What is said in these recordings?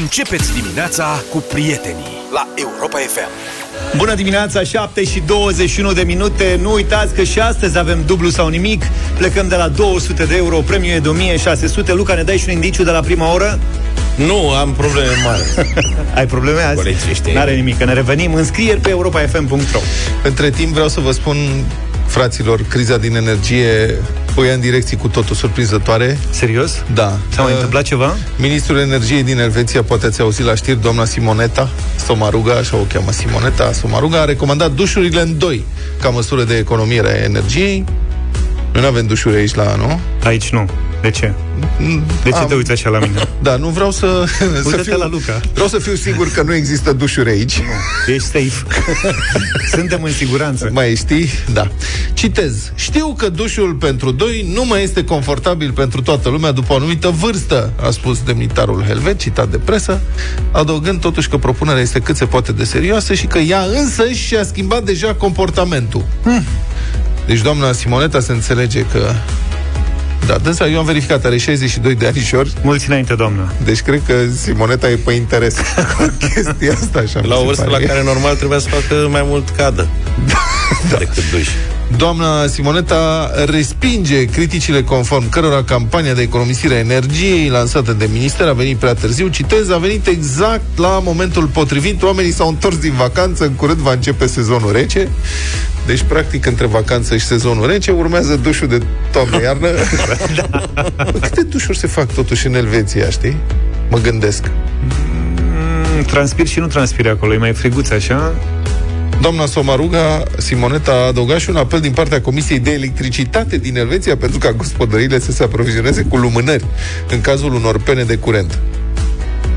Începeți dimineața cu prietenii la Europa FM. Bună dimineața, 7 și 21 de minute. Nu uitați că și astăzi avem dublu sau nimic. Plecăm de la 200 de euro, premiul e de 1600. Luca, ne dai și un indiciu de la prima oră? Nu, am probleme mari. Ai probleme azi? Colegii N-are nimic, că ne revenim. Înscrieri pe europafm.ro Între timp vreau să vă spun, fraților, criza din energie o ia în direcții cu totul surprinzătoare. Serios? Da. S-a mai Uh, întâmplat ceva? Ministrul Energiei din Elveția, poate ați auzit la știri, doamna Simoneta Somaruga, așa o cheamă Simoneta Somaruga, a recomandat dușurile în doi ca măsură de economire a energiei. Noi nu avem dușuri aici la, nu? Aici nu. De ce? De ce Am- te uiți așa la mine? Da, nu vreau să, să Uită-te fiu, la Luca. Vreau să fiu sigur că nu există dușuri aici. Ești safe. Suntem în siguranță. Mai știi? Da. Citez. Știu că dușul pentru doi nu mai este confortabil pentru toată lumea după o anumită vârstă, a spus demnitarul helvet, citat de presă, adăugând totuși că propunerea este cât se poate de serioasă și că ea însă și-a schimbat deja comportamentul. Hmm. Deci doamna Simoneta se înțelege că da, dânsa, eu am verificat, are 62 de anișori, Mulți înainte, doamnă. deci cred că Simoneta e pe interes cu chestia asta, așa mi La se o vârstă la pare. care normal trebuia să facă mai mult cadă da. decât duș. Doamna Simoneta respinge criticile conform cărora campania de economisire a energiei lansată de minister a venit prea târziu. Citez, a venit exact la momentul potrivit. Oamenii s-au întors din vacanță, în curând va începe sezonul rece. Deci, practic, între vacanță și sezonul rece urmează dușul de toamnă-iarnă. Bă, Câte dușuri se fac totuși în Elveția, știi? Mă gândesc. Mm, Transpir și nu transpiri acolo, e mai friguț așa. Doamna Somaruga Simoneta a adăugat și un apel din partea Comisiei de Electricitate din Elveția pentru ca gospodăriile să se aprovizioneze cu lumânări în cazul unor pene de curent.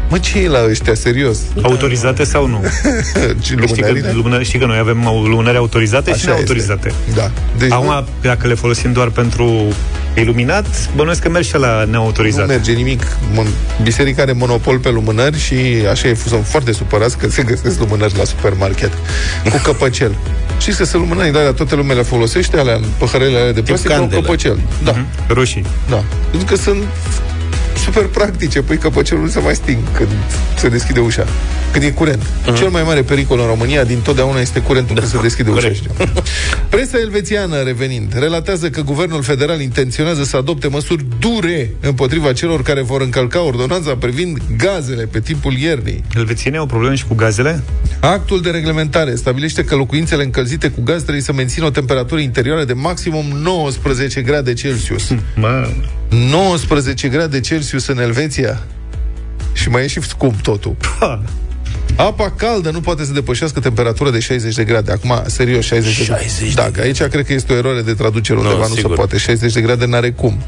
Mă, ce e la ăștia, serios? Autorizate sau nu? Ce, Știi că, lumânările? lumânări, știi că noi avem au- lumânări autorizate și Așa neautorizate. este. Da. Deci Acum, nu, dacă le folosim doar pentru iluminat, bănuiesc că mergi și la nu neautorizate. merge nimic. Mon- Biserica are monopol pe lumânări și așa e, sunt foarte supărați că se găsesc lumânări la supermarket cu căpăcel. Știți că sunt lumânările alea, toată lumea le folosește, alea, păhărele alea de plastic, au candele. căpăcel. Da. Mhm. Roșii. Da. Pentru că sunt super practice. Păi căpăcelul nu se mai sting când se deschide ușa. Când e curent. Uh-huh. Cel mai mare pericol în România din totdeauna este curentul da, când se deschide ușa. corect. știu. Presa elvețiană, revenind, relatează că guvernul federal intenționează să adopte măsuri dure împotriva celor care vor încălca ordonanța privind gazele pe timpul iernii. Elvețienii au probleme și cu gazele? Actul de reglementare stabilește că locuințele încălzite cu gaz trebuie să mențină o temperatură interioară de maximum 19 grade Celsius. Mă, 19 grade Celsius în Elveția și mai e și scump totul. pa. Apa caldă nu poate să depășească temperatura de 60 de grade. Acum, serios, 60 de grade. 60 Da, că aici cred că este o eroare de traducere undeva, nu se sigur. poate. 60 de grade n-are cum.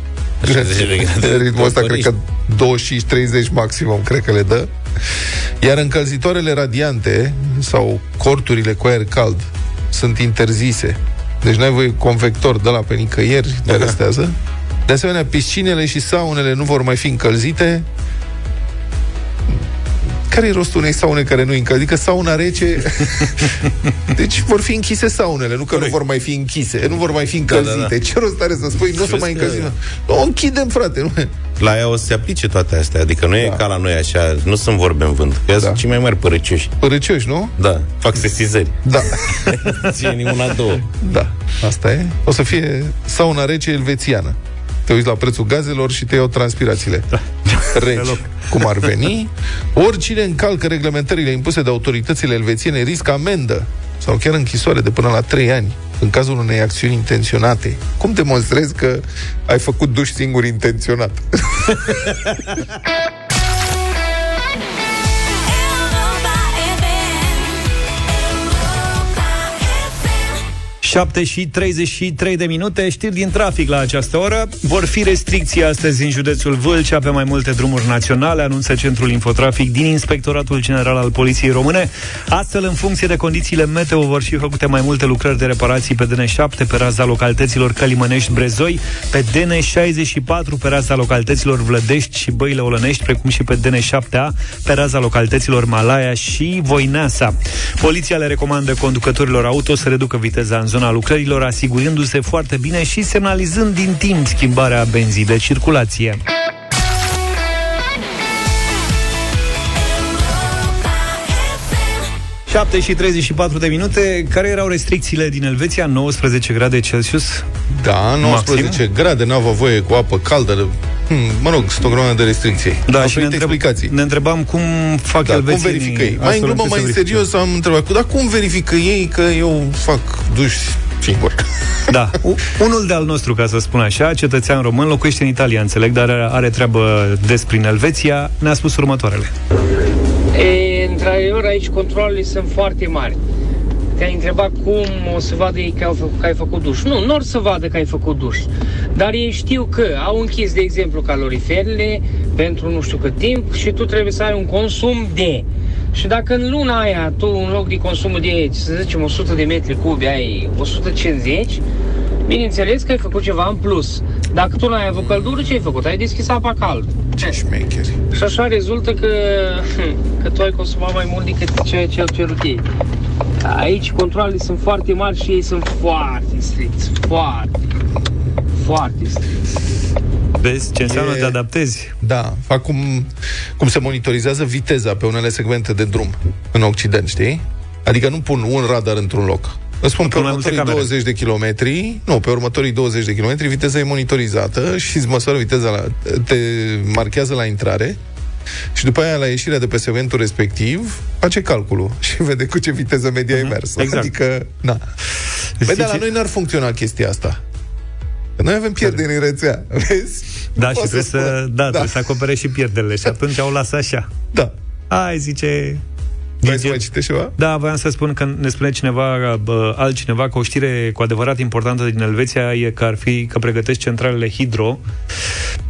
60 de grade. De ritmul ăsta cred că Componiști. 25-30 maximum, cred că le dă. Iar încălzitoarele radiante sau corturile cu aer cald sunt interzise. Deci n-ai voie convector de la pe nicăieri, te arestează. De asemenea, piscinele și saunele nu vor mai fi încălzite. Care e rostul unei saune care nu e încălzită? Adică sauna rece... deci vor fi închise saunele, nu că nu vor mai fi închise, nu vor mai fi încălzite. da, da. Ce rost are să spui, nu o să Crezi mai că- încălzim? Nu, o închidem, frate. Nu? La ea o să se aplice toate astea, adică nu e Da. ca la noi așa, nu sunt vorbe în vânt, că ea Da. sunt cei mai mari părăcioși. Părăcioși, nu? Da, fac sesizări. Da. Ție niciuna două. Da, asta e. O să fie sauna rece elvețiană. Te uiți la prețul gazelor și te iau transpirațiile. Da. Reci, Deloc. cum ar veni. Oricine încalcă reglementările impuse de autoritățile elvețiene riscă amendă sau chiar închisoare de până la 3 ani în cazul unei acțiuni intenționate. Cum demonstrezi că ai făcut duș singur intenționat? 7 și 33 de minute, știri din trafic la această oră. Vor fi restricții astăzi în județul Vâlcea pe mai multe drumuri naționale, anunță Centrul Infotrafic din Inspectoratul General al Poliției Române. Astfel, în funcție de condițiile meteo, vor fi făcute mai multe lucrări de reparații pe DN7, pe raza localităților Călimănești-Brezoi, pe DN64, pe raza localităților Vlădești și Băile Olănești, precum și pe DN7A, pe raza localităților Malaia și Voineasa. Poliția le recomandă conducătorilor auto să reducă viteza în zona lucrărilor, asigurându-se foarte bine și semnalizând din timp schimbarea benzii de circulație. 7 și 34 de minute. Care erau restricțiile din Elveția? 19 grade Celsius? Da, 19 Maxim? grade, n-au voie cu apă caldă. Hmm, mă rog, sunt o grămadă de restricții. Da, și ne, întreb, explicații. ne întrebam cum fac da, elveții. Cum verifică ei? Mai în glumă, mai în serios am întrebat, dar cum verifică ei că eu fac duș singur. Da. Unul de al nostru, ca să spun așa, cetățean român, locuiește în Italia, înțeleg, dar are treabă des prin Elveția, ne-a spus următoarele. E, într-adevăr, aici controlele sunt foarte mari. Te-ai întrebat cum o să vadă ei că, au făcut, că ai făcut duș. Nu, nu or să vadă că ai făcut duș. Dar ei știu că au închis, de exemplu, caloriferele pentru nu știu cât timp și tu trebuie să ai un consum de și dacă în luna aia tu, în loc de consumul de, să zicem, 100 de metri cubi, ai 150, bineînțeles că ai făcut ceva în plus. Dacă tu n-ai avut căldură, ce ai făcut? Ai deschis apa caldă. Ce șmecheri. Și așa rezultă că, că tu ai consumat mai mult decât ceea ce au cerut ei. Aici controlele sunt foarte mari și ei sunt foarte stricți. Foarte. Foarte stricți. Vezi ce înseamnă e... te adaptezi? Da, fac cum, cum se monitorizează viteza pe unele segmente de drum în Occident, știi? Adică nu pun un radar într-un loc. Îți spun, pe următorii 20 de kilometri, nu, pe următorii 20 de kilometri, viteza e monitorizată și îți măsoară viteza, la, te marchează la intrare și după aia, la ieșirea de pe segmentul respectiv, face calculul și vede cu ce viteză media uh-huh. ai mers. Exact. Adică, na. Băi, dar la noi n-ar funcționa chestia asta. Noi avem pierderi în rețea, vezi? Da, și trebuie să, să da, da. trebuie să acopere și pierderile. Și atunci au lăsat așa. Da. Hai, zice, Vrei să mai citești ceva? Da, voiam să spun că ne spune cineva, bă, altcineva, că o știre cu adevărat importantă din Elveția e că ar fi că pregătești centralele hidro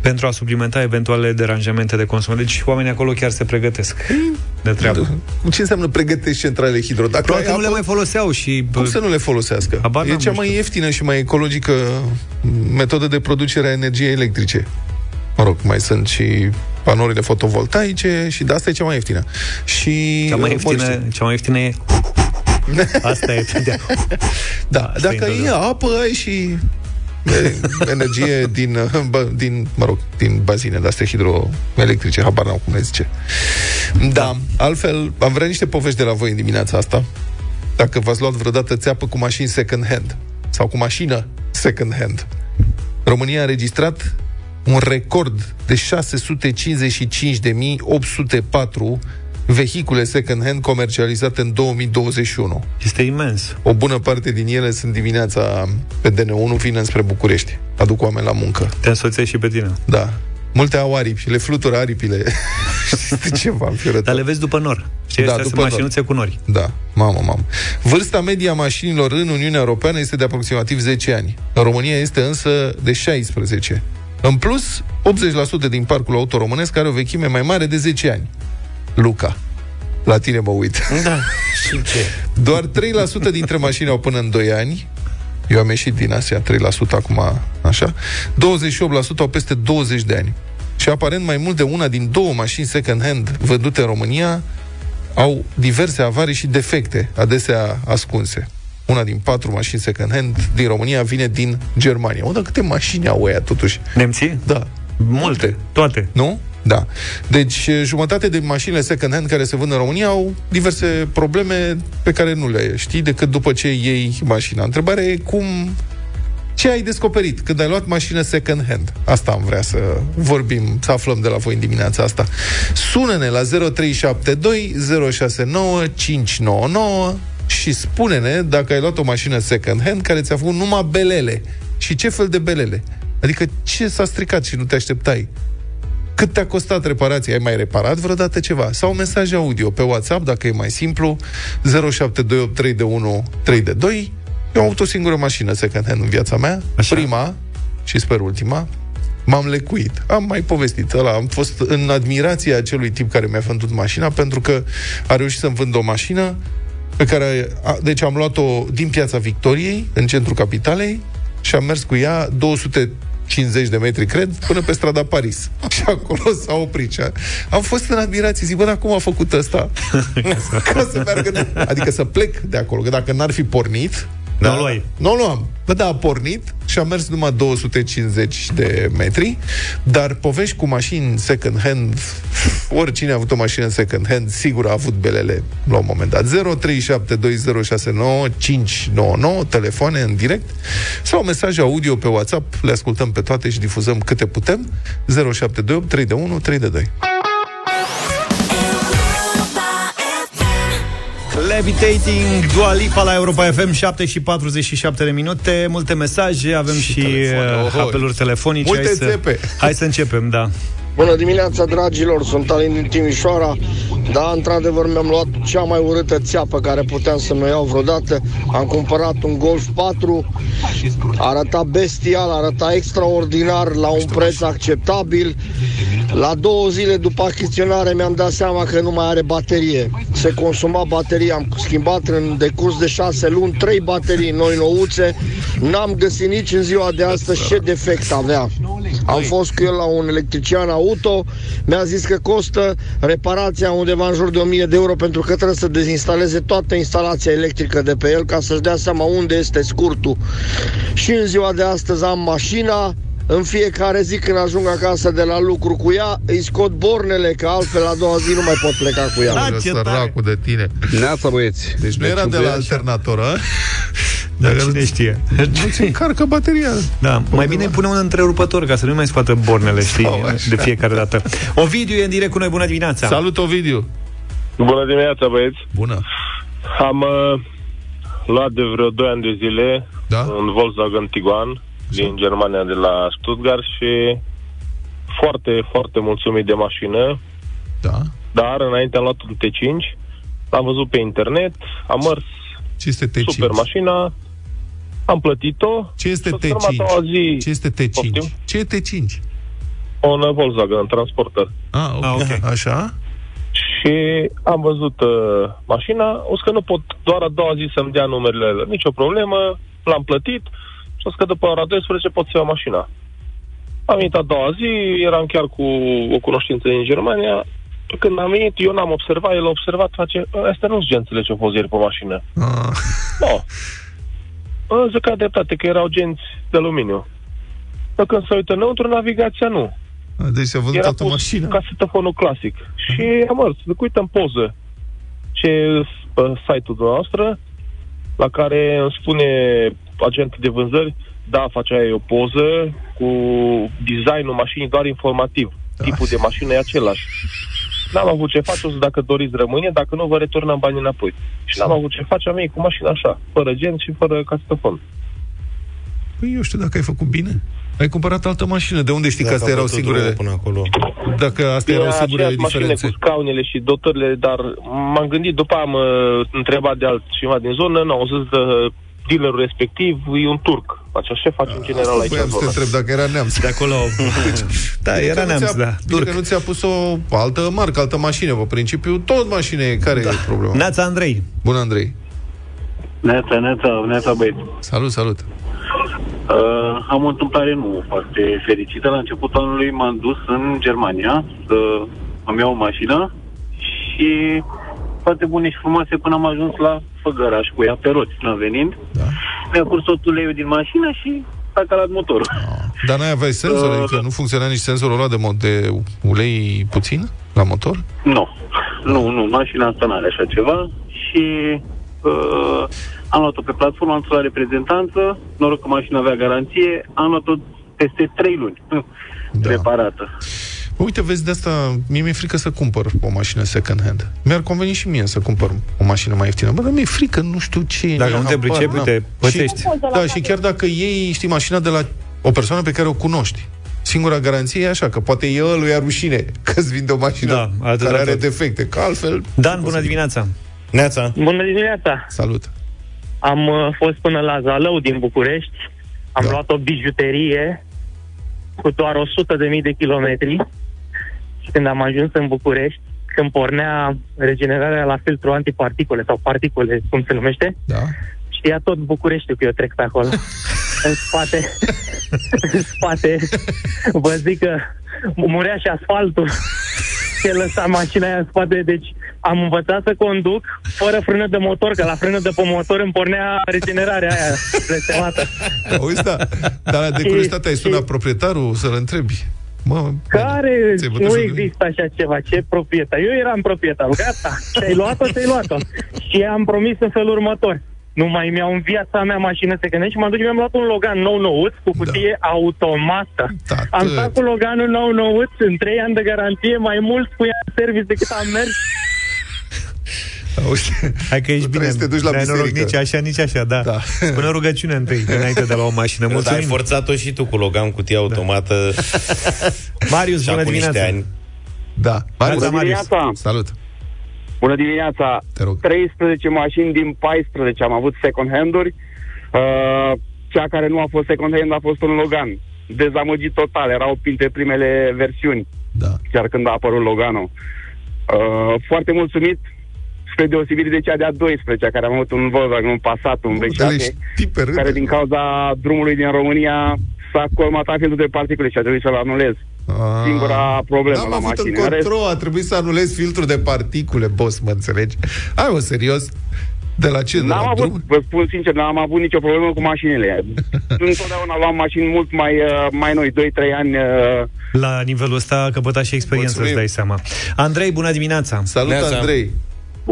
pentru a suplimenta eventuale deranjamente de consum. Deci oamenii acolo chiar se pregătesc de treabă. Ce înseamnă pregătești centralele hidro? Dacă Probabil nu le mai foloseau și... Cum să nu le folosească? Abar e cea mai ieftină și mai ecologică metodă de producere a energiei electrice. Mă rog, mai sunt și panourile fotovoltaice și de asta e cea mai ieftină. Și cea mai ieftină, cea mai ieftină e Asta e. da, Asta dacă e, e apă, ai și energie din, din, mă rog, din bazine de-astea hidroelectrice, habar n-am cum le zice. Da, altfel, am vrea niște povești de la voi în dimineața asta. Dacă v-ați luat vreodată țeapă cu mașini second hand sau cu mașină second hand. România a înregistrat un record de 655.804 vehicule second-hand comercializate în 2021. Este imens. O bună parte din ele sunt dimineața pe DN1, vin spre București. Aduc oameni la muncă. Te însoțești și pe tine. Da. Multe au aripi și le flutură aripile. Știi ceva Dar le vezi după nor. Știi, da, după mașinuțe cu nori. Da, mamă, mamă. Vârsta media mașinilor în Uniunea Europeană este de aproximativ 10 ani. În România este însă de 16. În plus, 80% din parcul auto românesc are o vechime mai mare de 10 ani. Luca. La tine mă uit. Da. Și ce? Doar 3% dintre mașini au până în 2 ani. Eu am ieșit din Asia, 3% acum, așa. 28% au peste 20 de ani. Și aparent mai mult de una din două mașini second-hand vândute în România au diverse avarii și defecte, adesea ascunse. Una din patru mașini second-hand din România vine din Germania. Unde câte mașini au ăia, totuși? Nemții? Da. Multe, toate. Nu? Da. Deci, jumătate din mașinile second-hand care se vând în România au diverse probleme pe care nu le știi decât după ce iei mașina. Întrebarea e cum ce ai descoperit când ai luat mașină second-hand? Asta am vrea să vorbim, să aflăm de la voi în dimineața asta. Sună-ne la 0372 069 599 și spune-ne dacă ai luat o mașină second-hand care ți-a făcut numai belele. Și ce fel de belele? Adică ce s-a stricat și nu te așteptai? Cât te-a costat reparația? Ai mai reparat vreodată ceva? Sau mesaj audio pe WhatsApp, dacă e mai simplu, 0728 2 Eu am avut o singură mașină second-hand în viața mea, Așa. prima și sper ultima, m-am lecuit. Am mai povestit ăla, am fost în admirația acelui tip care mi-a vândut mașina pentru că a reușit să-mi vândă o mașină pe care, a, deci am luat-o din piața Victoriei, în centrul capitalei, și am mers cu ea 250 de metri, cred, până pe strada Paris. Și acolo s-a oprit. Și am fost în admirație. Zic, bă, dar cum a făcut ăsta? Ca să meargă de... Adică să plec de acolo. Că dacă n-ar fi pornit, Da. Nu luai. Nu luam. Bă, da, a pornit și a mers numai 250 de metri, dar povești cu mașini second hand, oricine a avut o mașină second hand, sigur a avut belele la un moment dat. 0372069599, telefoane în direct, sau mesaje audio pe WhatsApp, le ascultăm pe toate și difuzăm câte putem, 0728 3 de 1 3 de 2. Levitating, Dua Lipa la Europa FM 7 și 47 de minute. Multe mesaje, avem și, și telefon, apeluri telefonice. Multe hai să, hai să începem, da Bună dimineața, dragilor! Sunt Alin din Timișoara. Da, într-adevăr, mi-am luat cea mai urâtă țeapă care puteam să-mi iau vreodată. Am cumpărat un Golf 4, arăta bestial, arăta extraordinar, la un preț acceptabil. La două zile după achiziționare mi-am dat seama că nu mai are baterie. Se consuma bateria, am schimbat în decurs de șase luni trei baterii noi nouțe. N-am găsit nici în ziua de astăzi ce defect avea. Am fost cu el la un electrician auto, mi-a zis că costă reparația undeva în jur de 1000 de euro pentru că trebuie să dezinstaleze toată instalația electrică de pe el ca să-și dea seama unde este scurtul. Și în ziua de astăzi am mașina, în fiecare zi când ajung acasă de la lucru cu ea, îi scot bornele, că altfel la doua zi nu mai pot pleca cu ea. Da, ce săracul de tine. Neața, băieți. Deci nu era de la alternatoră, dar cine știe. Nu-ți încarcă bateria. Da, mai bine pune un întrerupător ca să nu mai scoată bornele, știi, de fiecare dată. Ovidiu e în direct cu noi, bună dimineața. Salut, Ovidiu. Bună dimineața, băieți. Bună. Am uh, luat de vreo 2 ani de zile da? un Volkswagen Tiguan din Germania, de la Stuttgart și foarte, foarte mulțumit de mașină. Da. Dar înainte am luat un T5, l-am văzut pe internet, am mers Ce este T5? super mașina, am plătit-o. Ce este și T5? Zi, Ce este T5? Poftim? Ce e T5? Un Volkswagen Transporter. Ah, ok. Ah, ok. Așa? Și am văzut uh, mașina, o să că nu pot doar a doua zi să-mi dea numerele, nicio problemă, l-am plătit și o să că după ora 12 pot să iau mașina. Am venit a doua zi, eram chiar cu o cunoștință din Germania, când am venit, eu n-am observat, el a observat, face, astea nu sunt gențele ce au fost ieri pe mașină. Ah. Nu. No. Zic că a dreptate, că erau genți de aluminiu. Dar când se uită înăuntru, navigația nu. Deci se-a văzut Era toată pus mașina. ca setofonul clasic. Și am mers, zic, uite în poză ce e pe site-ul dumneavoastră, la care îmi spune agentul de vânzări, da, facea o poză cu designul mașinii doar informativ. Da. Tipul de mașină e același. N-am avut ce face, o să dacă doriți rămâne, dacă nu vă returnăm banii înapoi. Și n-am avut ce face, am venit cu mașina așa, fără gen și fără casetofon. Păi eu știu dacă ai făcut bine. Ai cumpărat altă mașină. De unde știi că Dacă astea a erau bătut singurele? drumul Până acolo. Dacă astea erau singurele aceeași mașină diferențe. cu scaunele și dotările, dar m-am gândit, după am uh, întrebat de altcineva din zonă, nu, au zis că dealerul respectiv e un turc. Face ce face în general Asta aici voiam în să te zonă. întreb dacă era neamț. De acolo... da, Bine era că nu neamț, ți-a- da. Bine că Turc. nu ți-a pus o altă marcă, altă mașină, pe principiu, tot mașină e. Care Da. e problema? Neața Andrei. Bună, Andrei. Neața, neața, neața băieți. Salut, salut. Uh, am o întâmplare nu foarte fericită. La începutul anului m-am dus în Germania să îmi iau o mașină și foarte bune și frumoase până am ajuns la Făgăraș cu ea pe roți. Până venind, Da. mi-a curs totul uleiul din mașină și s-a calat motorul. Dar n-ai aveai senzor? Uh, Adică nu funcționa nici senzorul ăla de, mo- de ulei puțin la motor? Nu, nu, nu, mașina asta n-are așa ceva și uh, am luat-o pe platformă, am dus la reprezentanță, noroc că mașina avea garanție, am luat-o peste 3 luni Da. reparată. Bă, Uite, vezi, de asta mie mi-e frică să cumpăr o mașină second hand. Mi-ar conveni și mie să cumpăr o mașină mai ieftină. Bă, dar mi-e frică, nu știu ce e. Dacă nu te habar pricepi, n-am. uite, pățești. Și, da, și chiar dacă iei, știi, mașina de la o persoană pe care o cunoști, singura garanție e așa, că poate e lui rușine că-ți vinde o mașină Da, atât care de are tot. defecte, că altfel... Dan, bună dimineața. Neața. Bună dimineața! Salut! Am uh, fost până la Zalău din București. Am Da. luat o bijuterie cu doar 100.000 de kilometri. Și când am ajuns în București, când pornea regenerarea la filtru antiparticule sau particule, cum se numește, Da? știa tot Bucureștiul că eu trec pe acolo. în spate, în spate, vă zic că murea și asfaltul. ce lăsa mașina aia în spate. Deci am învățat să conduc fără frână de motor, că la frână de pe motor îmi pornea regenerarea aia blestemată. Auzi, da. Dar de curiozitate ai sunat proprietarul să-l întrebi. Mă, Care ți-ai bătut nu joc de- există așa ceva, ce proprietar. Eu eram proprietarul, gata, ți-ai luat-o, ți-ai luat-o. Și am promis în felul următor. Nu mai mi-au în viața mea mașină second și m-am dus și mi-am luat un Logan nou nouț cu cutie da. automată. Tată. Am stat cu Loganul nou nouț în 3 ani de garanție, mai mult cu ea în service decât am mers. Auzi, Hai că ești Tu bine. trebuie să te duci la N-ai noroc biserică. nici așa, nici așa, da. Da. Spune o rugăciune întâi, înainte de la o mașină. Dar ai Mulțumim. forțat-o și tu cu Logan, cutie automată Marius, și bună acum niște dimineața. ani. da. Marius, Bună dimineața. salut. Bună dimineața! Te rog. 13 mașini din 14 am avut second hand-uri. Uh, cea care nu a fost second hand a fost un Logan. Dezamăgit total, erau printre primele versiuni, Da. chiar când a apărut Loganul. Uh, foarte mulțumit, spre deosebire de cea de-a 12 care am avut un Volkswagen, un Passat, un Dar le V6, știi pe rând. care din cauza drumului din România s-a colmatat filtrul de particule și a trebuit să-l anulez. Ah. Singura problemă N-am la avut mașină. în În rest- control, a trebuit să anulez filtrul de particule, boss, mă înțelegi? Hai, mă, serios? De la ce? De N-am la avut, drum? vă spun sincer, n-am avut nicio problemă cu mașinile. Întotdeauna luam mașini mult mai, uh, mai noi, 2-3 ani. uh, La nivelul ăsta a căpătat și experiență, îți Mulțumim. dai seama. Andrei, bună dimineața. Salut, Neața. Andrei.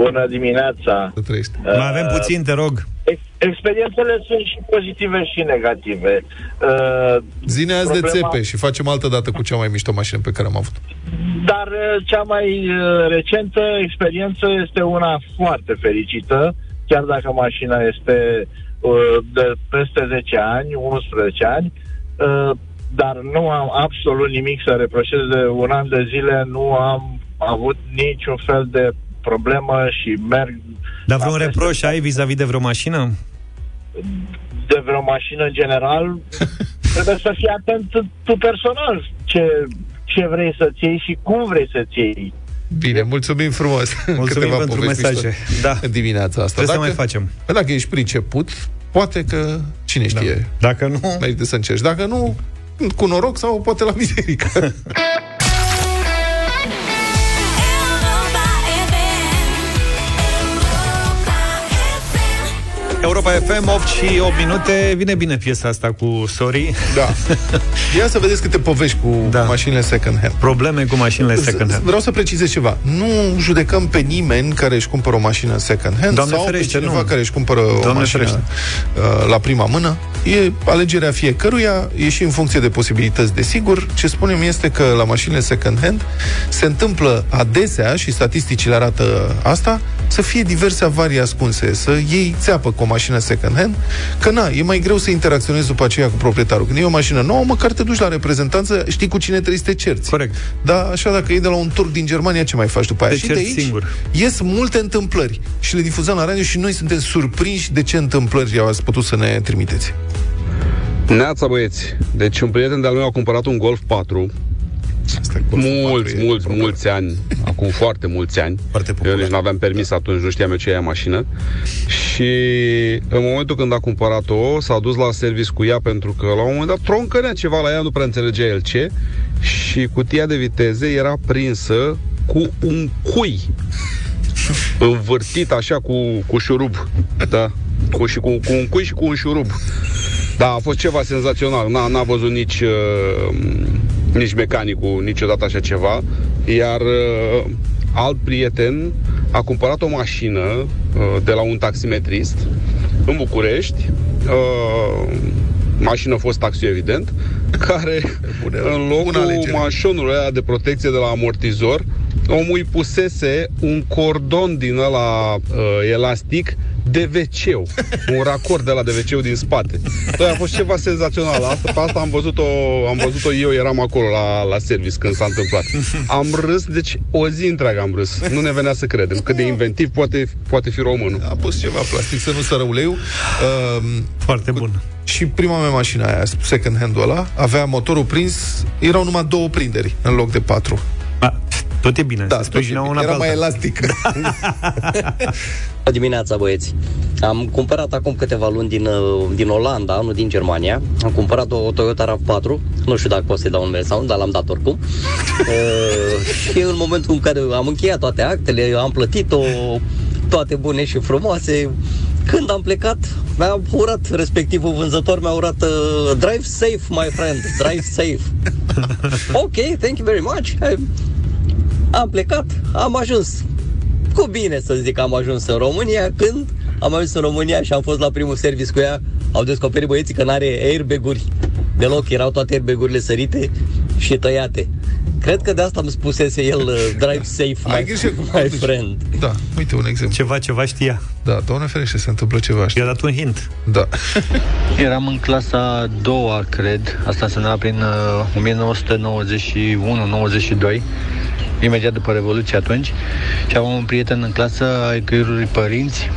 Bună dimineața! Să trăiești. Mai avem puțin, te rog. Ex- Experiențele sunt și pozitive și negative. Uh, Zine azi de Problema- țepe și facem altă dată cu cea mai mișto mașină pe care am avut. dar uh, cea mai uh, recentă experiență este una foarte fericită, chiar dacă mașina este uh, de peste 10 ani, 11 ani, uh, dar nu am absolut nimic să reproșez de un an de zile, nu am avut niciun fel de problemă și merg Dar vreun la peste reproș ai vis-a-vis de vreo mașină? de vreo mașină în general, trebuie să fii atent tu personal ce, ce vrei să-ți iei și cum vrei să-ți iei. Bine, mulțumim frumos. Mulțumim Câteva pentru povești mesaje. mișto Da. În dimineața asta. Trebuie să mai facem. Dacă ești priceput, poate că, cine știe, Da. Dacă nu... merită să încerci. Dacă nu, cu noroc sau poate la biserică. Europa FM, 8 și 8 minute. Vine bine piesa asta cu Sorry. da. Ia să vedeți câte povești cu Da. mașinile second hand. Probleme cu mașinile second hand. Vreau să precizez ceva. Nu judecăm pe nimeni care își cumpără o mașină second hand Doamne sau ferește, pe cineva nu. care își cumpără o Doamne mașină ferește. uh, la prima mână. E alegerea fiecăruia, e și în funcție de posibilități, desigur. Ce spunem este că la mașinile second hand se întâmplă adesea, și statisticile arată asta, să fie diverse avarii ascunse, să iei țeapă cu o mașină second hand, că na, e mai greu să interacționezi după aceea cu proprietarul. Când e o mașină nouă, măcar te duci la reprezentanță, știi cu cine trebuie să te cerți. Corect. Da, așa dacă e de la un turc din Germania, ce mai faci după aia? Te și de cerți aici singur. ies multe întâmplări și le difuzăm la radio și noi suntem surprinși de ce întâmplări ați putut să ne trimiteți. Neața băieți, deci un prieten de-al meu a cumpărat un Golf 4 Asta e Golful mulți, 4, e mulți, probabil. mulți ani, acum foarte mulți ani. Foarte Eu popular. nici nu aveam permis atunci, nu știam eu ce e aia mașină. Și în momentul când a cumpărat-o, s-a dus la service cu ea pentru că la un moment dat troncănea ceva la ea, nu prea înțelegea el ce. Și cutia de viteze era prinsă cu un cui învârtit așa cu, cu șurub. Da. Cu, și cu, cu un cui și cu un șurub. Da, a fost ceva senzațional. N-a, n-a văzut nici, uh, nici mecanicul niciodată așa ceva. Iar uh, alt prieten a cumpărat o mașină uh, de la un taximetrist în București. Uh, mașină a fost taxi, evident, care Bună- în bună locul alegere. mașonului ăla de protecție de la amortizor, omul îi pusese un cordon din ăla uh, elastic de wc Un racord de la de wc din spate. Băi, a fost ceva senzațional. Asta, pe asta am văzut-o, am văzut-o eu, eram acolo la, la service când s-a întâmplat. Am râs, deci o zi întreagă am râs. Nu ne venea să credem cât de inventiv poate, poate fi românul. A pus ceva plastic să nu sără uleiul. Uh, Foarte bun. și prima mea mașină aia, second hand-ul ăla, avea motorul prins, erau numai două prinderi în loc de patru. A, Tot e bine, Da, se tot e sprijină bine. una Era pe mai alta. elastic. Bună dimineața, băieți! Am cumpărat acum câteva luni din, uh, din Olanda, nu din Germania. Am cumpărat o Toyota RAV4. Nu știu dacă pot să-i dau un nume sau nu, dar l-am dat oricum. uh, și în momentul în care am încheiat toate actele, am plătit-o, toate bune și frumoase, când am plecat, mi-a urat, respectivul vânzător mi-a urat uh, Drive safe, my friend, drive safe. ok, thank you very much. Am plecat, am ajuns. Cu bine să zic că am ajuns în România când am ajuns în România și am fost la primul service cu ea au descoperit băieții că n-are airbag-uri deloc, erau toate airbag-urile sărite și tăiate cred că de asta îmi spusese el uh, drive safe Ai my, grijă cu my friend Da, uite un exemplu. Ceva, ceva știa. Da, doamne ferește, se întâmplă ceva. I-a dat un hint. Da. Eram în clasa a doua, cred. Asta însemna prin uh, 1991-92, imediat după Revoluție atunci. Și aveam un prieten în clasă, ai cărui părinți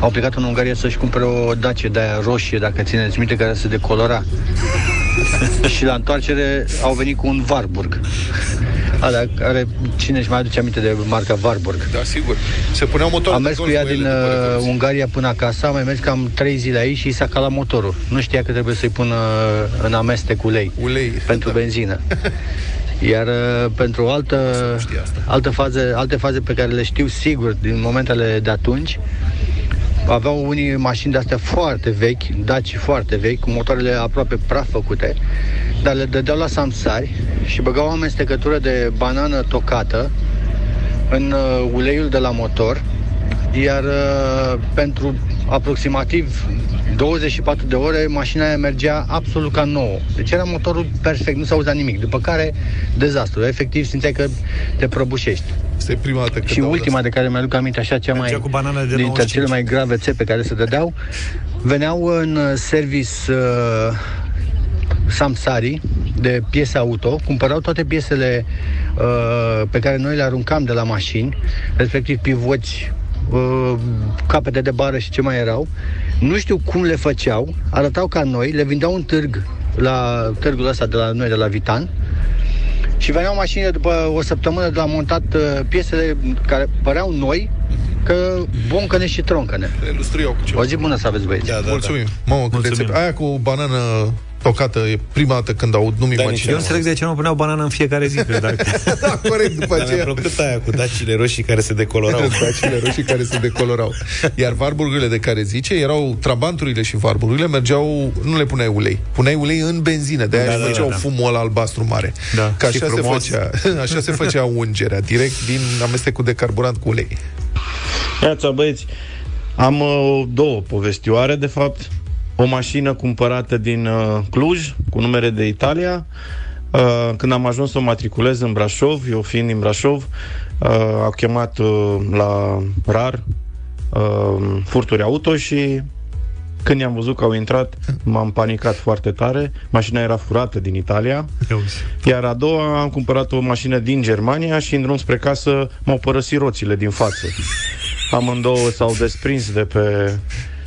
au plecat în Ungaria să-și cumpere o dacie de aia roșie, dacă țineți minte, care se decolora. și la întoarcere au venit cu un Warburg. Alea care, cine își mai aduce aminte de marca Warburg? Da, sigur. Se puneau motoare Am de mers cu golf ea cu din ele după uh, Revoluție. Ungaria până acasă, am mai mers cam 3 zile aici și s-a calat motorul. Nu știa că trebuie să-i pună în amestec ulei, ulei pentru benzină. Iar uh, pentru o altă, altă faze, alte faze pe care le știu sigur din momentele de atunci, aveau unii mașini de astea foarte vechi, daci foarte vechi, cu motoarele aproape praf făcute, dar le dădeau la samsari și băgau o amestecătură de banană tocată în uh, uleiul de la motor, iar uh, pentru aproximativ 24 de ore mașina aia mergea absolut ca nouă. Deci era motorul perfect, nu s-a auzit nimic. După care, dezastru. Efectiv, simțeai că te prăbușești. Asta e prima dată când Și aud ultima de care mi-aduc aminte, așa cea Mergea mai... cu bananele de dintre 95. cele mai grave țepe care se dădeau, veneau în uh, service uh, Samsari de piese auto, cumpărau toate piesele uh, pe care noi le aruncam de la mașini, respectiv pivoți, uh, capete de bară și ce mai erau. Nu știu cum le făceau, arătau ca noi, le vindeau în târg la târgul ăsta de la noi, de la Vitan, și veneau mașinile după o săptămână de la montat uh, piesele care păreau noi, că boncăne și troncăne. Le lustruiau cu ceva. O zi bună să aveți băieți. Da, da, Mulțumim. Da. Mamă, cât de țep. Aia cu banană tocată e prima dată când aud, nu-mi Eu imaginez. înțeleg de ce nu puneau banană în fiecare zi. Cred, dacă... da, corect, după Dar mi-a aceea. plăcut aia cu dacile roșii care se decolorau. Dacile roșii care se decolorau. Iar varburgurile de care zice, erau trabanturile și varburgurile, mergeau, nu le puneai ulei. Puneai ulei în benzină, de aia Da, da, da, făceau da, da. fumul ăla albastru mare. Da, Că și așa se, frumos. făcea, așa se făcea ungerea, direct din amestecul de carburant cu ulei. Iața, băieți, am uh, două povestioare, de fapt. O mașină cumpărată din uh, Cluj, cu numere de Italia. Uh, când am ajuns să o matriculez în Brașov, eu fiind din Brașov, uh, au chemat uh, la RAR uh, furturi auto și când i-am văzut că au intrat, m-am panicat foarte tare. Mașina era furată din Italia. Iar a doua am cumpărat o mașină din Germania și în drum spre casă m-au părăsit roțile din față. Amândouă s-au desprins de pe,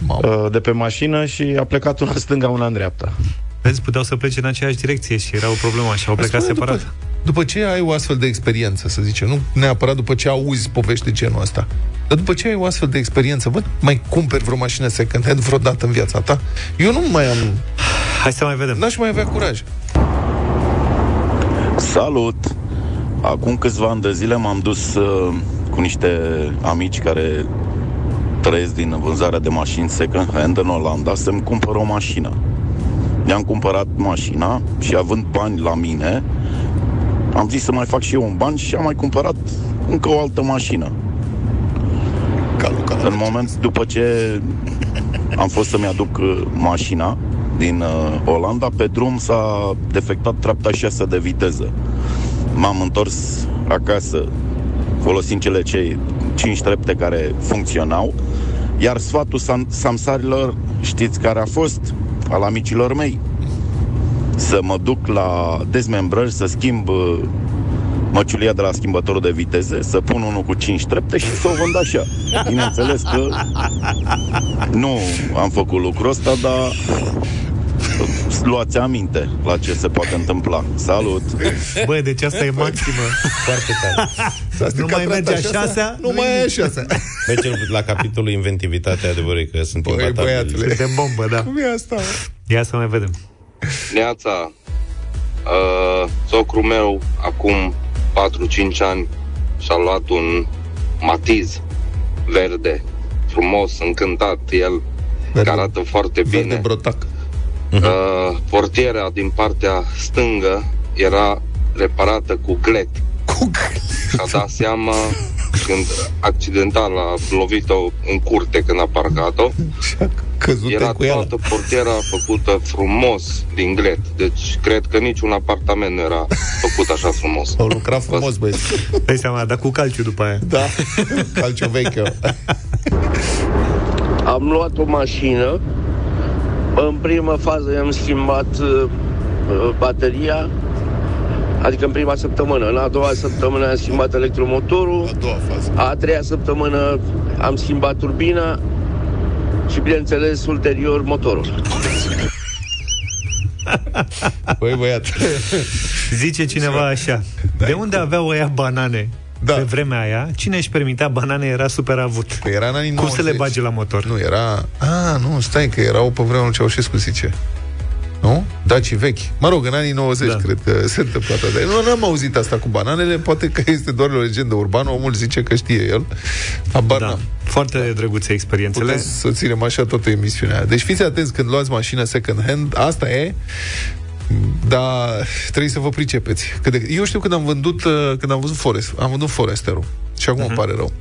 uh, de pe mașină și a plecat una în stânga, una în dreapta. Vezi, puteau să plece în aceeași direcție și era o problemă și au plecat Spune, separat. După, după ce ai o astfel de experiență, să zicem, nu neapărat după ce auzi povești de genul ăsta, dar după ce ai o astfel de experiență, bă, mai cumperi vreo mașină second hand vreodată în viața ta? Eu nu mai am... Hai să mai vedem. N-aș mai avea curaj. Salut! Acum câțiva ani de zile m-am dus uh, cu niște amici care trăiesc din vânzarea de mașini second hand în Olanda să-mi cumpăr o mașină. Mi-am cumpărat mașina și având bani la mine, am zis să mai fac și eu un bani și am mai cumpărat încă o altă mașină. În moment după ce am fost să-mi aduc uh, mașina din uh, Olanda, pe drum s-a defectat treapta 6 de viteză. M-am întors acasă folosind cele cei 5 trepte care funcționau, iar sfatul sam- samsarilor, știți care a fost? Al amicilor mei. Să mă duc la dezmembrări, să schimb uh, măciulia de la schimbătorul de viteze, să pun unul cu 5 trepte și să o vând așa. Bineînțeles că nu am făcut lucrul ăsta, dar luați aminte la ce se poate întâmpla. Salut! Bă, deci asta e maximă. Foarte tare. Nu mai merge a șasea? Nu mai e a șasea. Mergem la capitolul inventivitate, adevărul e că sunt Băi, imbatabili. băiatule. Suntem bombă, da. Cum e asta? Ia să mai vedem. Neața, uh, socrul meu, acum 4-5 ani, și-a luat un matiz verde, frumos, încântat, el, Verde. care arată foarte Verde bine. Brotac. Uh, portiera din partea stângă era reparată cu glet. Cu Și-a dat seama când accidental a lovit-o în curte când a parcat-o. Căzute Era cu ea. toată portiera făcută frumos din glet. Deci cred că niciun apartament nu era făcut așa frumos. Au lucrat frumos, băieți. Dai seama, dar cu calciu după aia. Da, calciu veche. Am luat o mașină, în prima fază i-am schimbat uh, uh, bateria, adică în prima săptămână. În a doua săptămână am schimbat electromotorul, A doua fază. a treia săptămână am schimbat turbina și, bineînțeles, ulterior motorul. Băi, băiat. Zice cineva așa. De unde aveau ăia banane? Da. Pe vremea aia, cine își permitea banane era super avut. Păi era în anii Cum să le 90. bage la motor? Nu, era... A, nu, stai, că erau pe vremea lui Ceaușescu, zice. Nu? Daci vechi. Mă rog, în anii 90, da. cred că se întâmplă asta. Dar Nu am auzit asta cu bananele, poate că este doar o legendă urbană, omul zice că știe el. Habar Da. n-am. Foarte drăguțe experiențele. Putem să ținem așa toată emisiunea aia. Deci fiți atenți când luați mașină second hand, asta e, dar trebuie să vă pricepeți. Că de, eu știu când am vândut, uh, când am văzut Forest, am vândut Foresterul. Și acum uh-huh. îmi pare rău.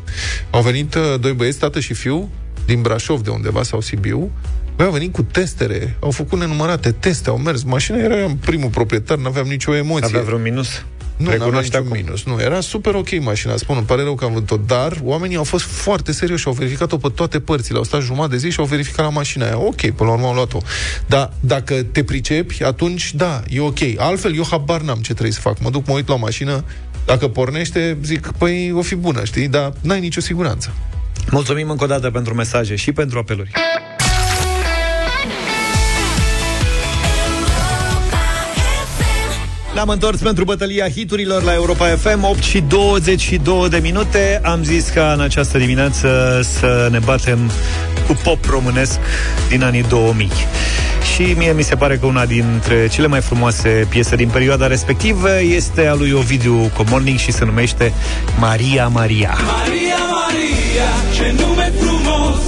Au venit uh, doi băieți, tată și fiu, din Brașov de undeva sau Sibiu, Băi, au venit cu testere, au făcut nenumărate teste, au mers. Mașina era eu primul proprietar, nu aveam nicio emoție. Avea vreun minus? Nu, nu avea Recunoaște niciun acum. minus. Nu, era super ok mașina, spun, îmi pare rău că am vândut-o, dar oamenii au fost foarte serioși, au verificat-o pe toate părțile, au stat jumătate de zi și au verificat la mașina aia. Ok, până la urmă au luat-o. Dar dacă te pricepi, atunci da, e ok. Altfel, eu habar n-am ce trebuie să fac. Mă duc, mă uit la mașină, dacă pornește, zic, păi o fi bună, știi? Dar n-ai nicio siguranță. Mulțumim încă o dată pentru mesaje și pentru apeluri. Ne-am întors pentru bătălia hiturilor la Europa FM 8 și 22 de minute. Am zis ca în această dimineață Să ne batem cu pop românesc Din anii 2000 și mie mi se pare că una dintre cele mai frumoase piese din perioada respectivă este a lui Ovidiu Comornic și se numește Maria Maria. Maria, Maria, ce nume frumos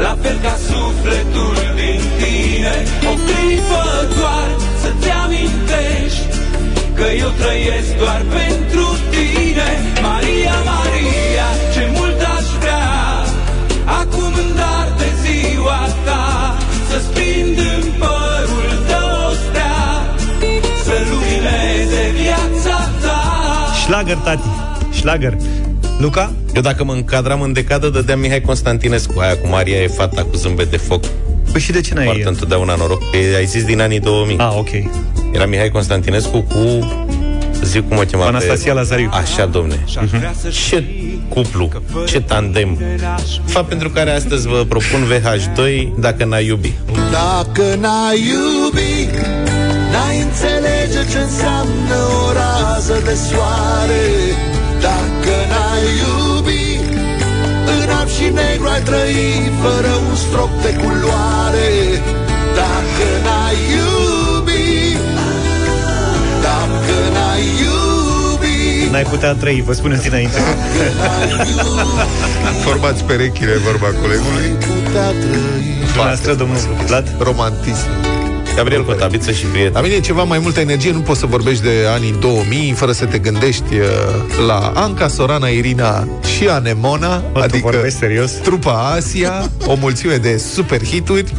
La fel ca sufletul din tine. O clipă doar să-ți amintești Că eu trăiesc doar pentru tine Maria, Maria, ce mult aș vrea Acum în dar de ziua ta Să-ți prind în părul tău o stea Să lumineze viața ta Schlager, tati. Schlager. Luca? Eu dacă mă încadram în decadă, dădeam Mihai Constantinescu, aia cu Maria e fata cu zâmbet de foc. Păi și de ce n-ai... Poartă întotdeauna noroc. Că ai zis din anii 2000. Ah, ok. Era Mihai Constantinescu cu... Zic cum o chema pe- Anastasia Lazariu. Așa, domne. Ce cuplu, ce tandem. Fapt pentru care astăzi vă propun VH2 dacă n-ai iubi. Dacă n-ai iubi N-ai înțelege ce înseamnă o rază de soare Dacă n-ai iubi În alb și negru ai trăi Fără un strop de culoare Dacă n-ai iubi Dacă n-ai iubi N-ai putea trăi, vă spuneți dinainte. Formați perechile, vorba colegului. Putea trăi Dumneavoastră, domnul Vlad? Romantism. Gabriel Cotabiță și prieten. La mine e ceva mai multă energie, nu poți să vorbești de anii 2000 fără să te gândești uh, la Anca, Sorana, Irina și Anemona, tu adică vorbești serios? trupa Asia, o mulțime de super hituri.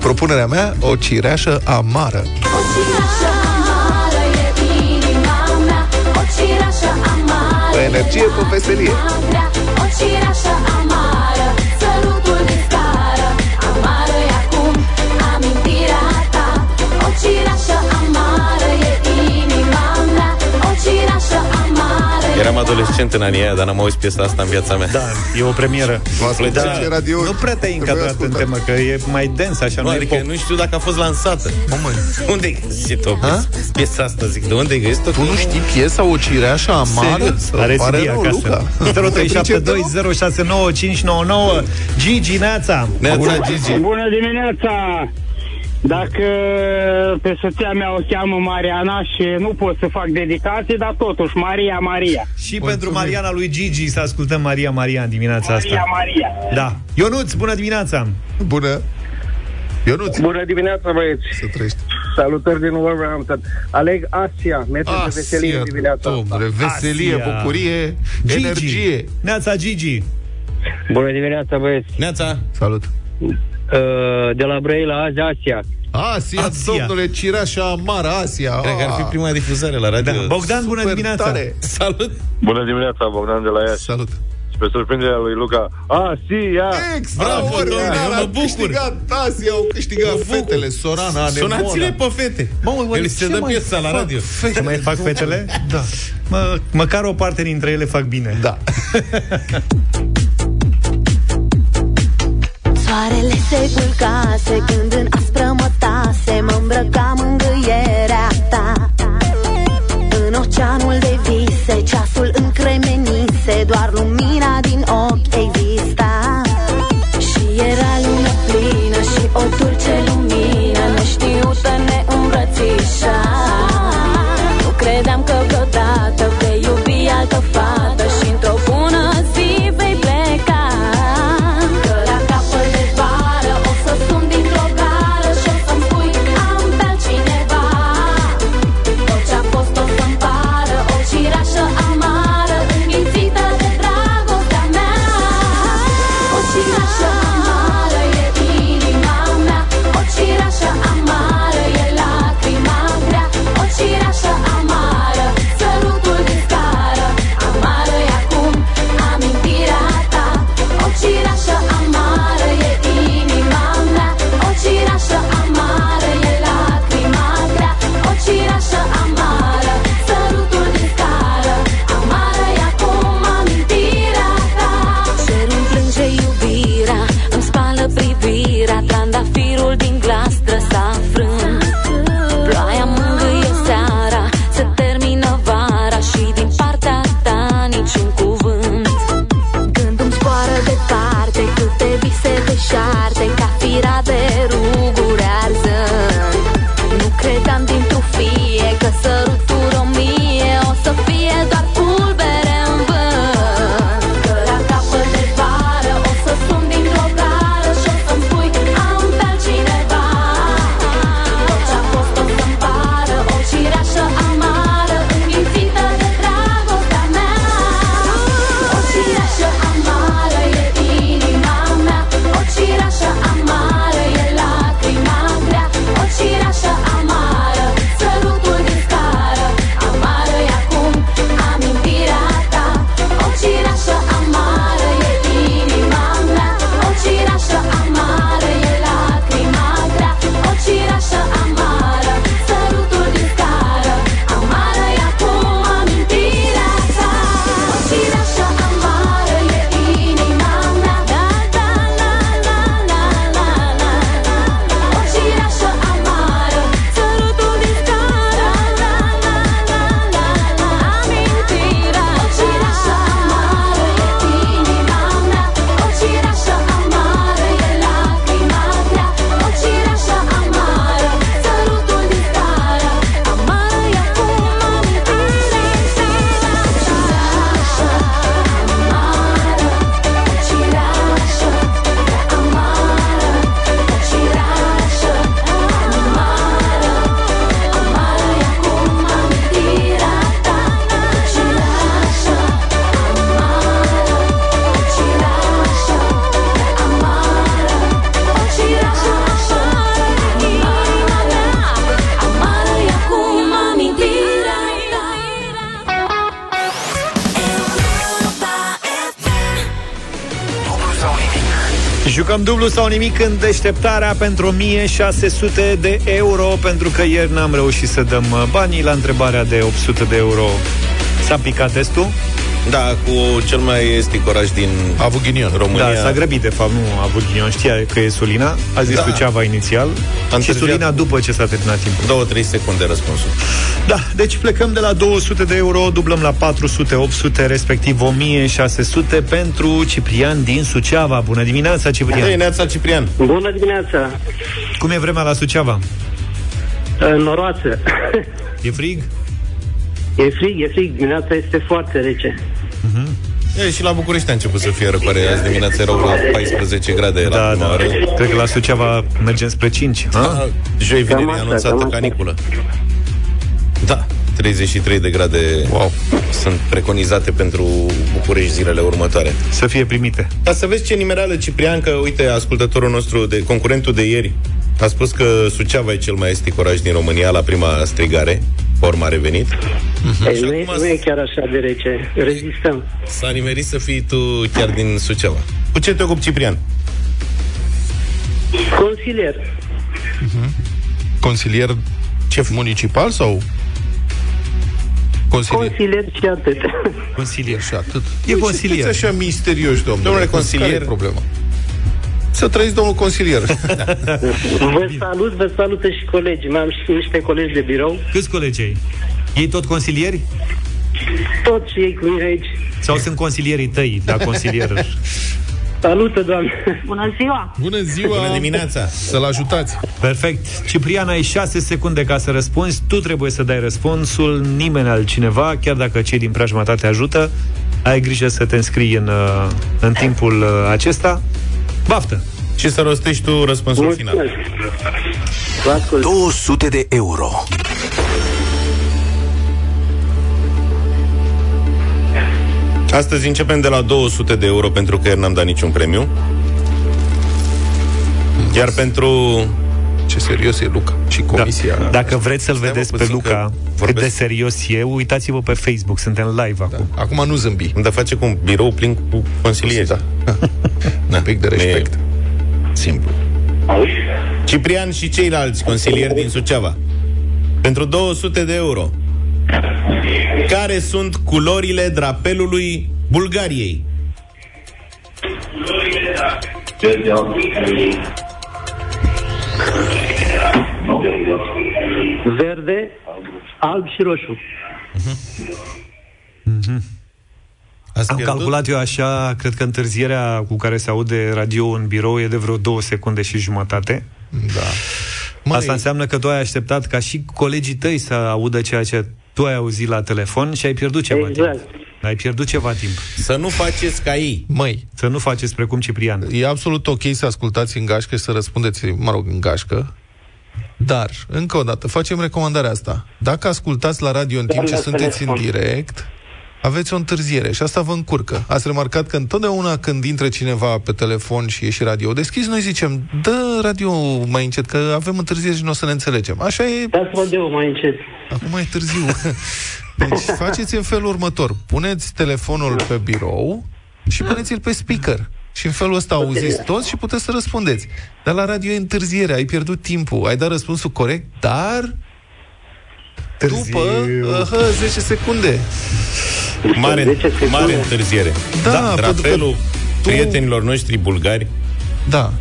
Propunerea mea, o cireașă amară. Pe energie, pe veselie. O cireașă amară, Eram adolescent adolescent în anii aia, dar n-am auzit piesa asta în viața mea. Da, e o premieră. plăcea. Da, radio. nu prea te-ai încadrat în temă, că e mai dens așa, Nu, nu, adică e pop. nu știu dacă a fost lansată. Mamă, Unde ai găsit-o? piesă? Piesa asta, zic, de unde ai găsit-o? tu nu știi piesa O cireașă amară? Serios? Are Pare CD rău, acasă. Luca. 0372069599 Gigi Neața. Neața, Gigi. Bună dimineața! Dacă pe soția mea o cheamă Mariana și nu pot să fac dedicații, dar totuși Maria Maria. Și pentru Mariana lui Gigi să ascultăm Maria Maria în dimineața Maria asta. Maria. Da. Ionuț, bună dimineața! Bună. Ionuț. Bună dimineața, băieți! Să trăiești. Salutări din Wolverhampton. Aleg Asia, mergem pe veselie în dimineața asta. domnule, veselie, Asia. bucurie, Gigi. energie. Neața Gigi. Bună dimineața, băieți! Neața. Salut. De la Brăila azi Asia. Asia, Asia. domnule, cireașa amară, Asia. Cred că ar fi prima difuzare la radio. Da. Bogdan, bună Super dimineața! tare. Salut! Bună dimineața, Bogdan de la Iași. Salut. Spre surprinderea lui Luca. Asia! Extraordinar, Bravo, a mă bucur. câștigat Asia, au câștigat fetele, Sorana, Sunați-le Anemona. pe fete! Mamă, oare El se ce dă mai piesa la fac radio. Ce mai fac fetele? Da. Mă, măcar o parte dintre ele fac bine. Da. Soarele se culcase când în aspră mătase Mă îmbrăcam în gâierea ta. În oceanul de vise Ceasul dublu sau nimic în deșteptarea pentru 1600 de euro Pentru că ieri n-am reușit să dăm uh, banii la întrebarea de 800 de euro S-a picat testul? Da, cu cel mai estic oraș din A avut ghinion. România. Da, s-a grăbit, de fapt, nu a avut ghinion. Știa că e Sulina, a zis Da. da. Suceava inițial A și întârziat. Sulina după ce s-a terminat timpul. 2-3 secunde răspunsul. Da, deci plecăm de la 200 de euro, dublăm la 400, 800, respectiv 1600 pentru Ciprian din Suceava. Bună dimineața, Ciprian! Hei, Neața Ciprian! Bună dimineața! Cum e vremea la Suceava? Noroață. E frig? E frig, e frig. Dimineața este foarte rece. E, și la București a început să fie răcoare. Azi dimineața erau la 14 grade la Da, prima da. oră. Cred că la Suceava mergem spre 5. Da, joi, vineri Cam e așa, anunțată cam așa. caniculă. Da, 33 de grade wow. sunt preconizate pentru București zilele următoare. Să fie primite. Ca să vezi ce nimereală Ciprian, că uite, ascultătorul nostru, de concurentul de ieri, a spus că Suceava e cel mai estic oraș din România la prima strigare, pe urmă a revenit. Ei, nu, e, nu e chiar așa de rece. Rezistăm. S-a nimerit să fii tu chiar din Suceava. Cu ce te ocupi, Ciprian? Consilier. Consilier șef municipal sau consilier? Consilier și atât. Consilier. Și atât. E consilier. Fiți așa misterioși, domnule. Domnule Care consilier. e problema? Să trăiți, domnul consilier. Vă salut, vă salută și colegii. Mai am și niște colegi de birou. Câți colegi ai? Ei tot consilieri? Toți și ei cu mine aici. Sau sunt consilierii tăi la consilier? Salută, doamne! Bună ziua! Bună ziua! Bună dimineața! Să-l ajutați! Perfect. Ciprian, ai 6 secunde ca să răspunzi. Tu trebuie să dai răspunsul, nimeni altcineva, chiar dacă cei din preajma ta te ajută. Ai grijă să te înscrii în, uh, în timpul uh, acesta. Baftă! Și să rostești tu răspunsul final. Vă ascult. 200 de euro. Astăzi începem de la 200 de euro pentru că ieri n-am dat niciun premiu. Iar pentru... Ce serios e Luca și comisia. Da. Dacă vreți să-l Stai, mă, vedeți pe puțin Luca că cât vorbesc. de serios e, uitați-vă pe Facebook, suntem live acum. Acum nu zâmbi. Dar face cu un birou plin cu consilieri. Da. Un pic de respect. E simplu. Ciprian și ceilalți consilieri din Suceava. Pentru 200 de euro. Care sunt culorile drapelului Bulgariei? Verde, alb și roșu. Ați Am pierdut? calculat eu așa, cred că întârzierea cu care se aude radio în birou e de vreo două secunde și jumătate. Da. Măi... Asta înseamnă că tu ai așteptat ca și colegii tăi să audă ceea ce tu ai auzit la telefon și ai pierdut ceva Exact. timp. Ai pierdut ceva timp. Să nu faceți ca ei. Măi, Să nu faceți precum Ciprian. e absolut ok să ascultați în gașcă și să răspundeți, mă rog, în gașcă. Dar, încă o dată, facem recomandarea asta. Dacă ascultați la radio în timp ce la sunteți în telefon. direct, aveți o întârziere și asta vă încurcă. Ați remarcat că întotdeauna când intră cineva pe telefon și e și radio deschis, noi zicem, dă radio mai încet, că avem întârziere și nu o să ne înțelegem. Așa e, Dați radio mai încet. acum e târziu. Deci faceți în felul următor. Puneți telefonul pe birou și puneți-l pe speaker. Și în felul ăsta auziți toți și puteți să răspundeți. Dar la radio e întârziere, ai pierdut timpul, ai dat răspunsul corect, dar Târziu. după uh, 10 secunde. Mare, 10 secunde. mare întârziere. Da, da pentru că drapelul tu- prietenilor noștri bulgari. Da.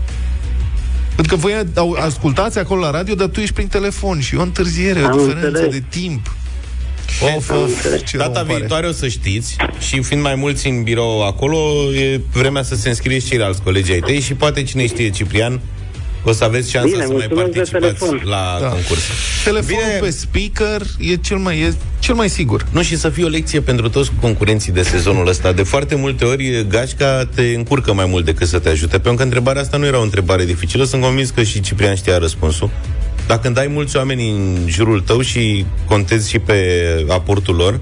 Pentru că voi au- ascultați acolo la radio, dar tu ești prin telefon și e o întârziere, o Am diferență înțeles. de timp. Of, of, ce rău Data îmi pare. viitoare o să știți și fiind mai mulți în birou acolo, e vremea să se înscrie și ceilalți colegi ai tăi și poate cine știe, Ciprian, o să aveți șansa Bine, să mai mulțumesc de participați telefon. la Da. concurs. Telefonul Bine. pe speaker e cel mai, e cel mai sigur. Nu, și să fie o lecție pentru toți concurenții de sezonul ăsta. De foarte multe ori, gașca te încurcă mai mult decât să te ajute. Pentru că întrebarea asta nu era o întrebare dificilă. Sunt convins că și Ciprian știa răspunsul. Dacă când ai mulți oameni în jurul tău și contezi și pe aportul lor,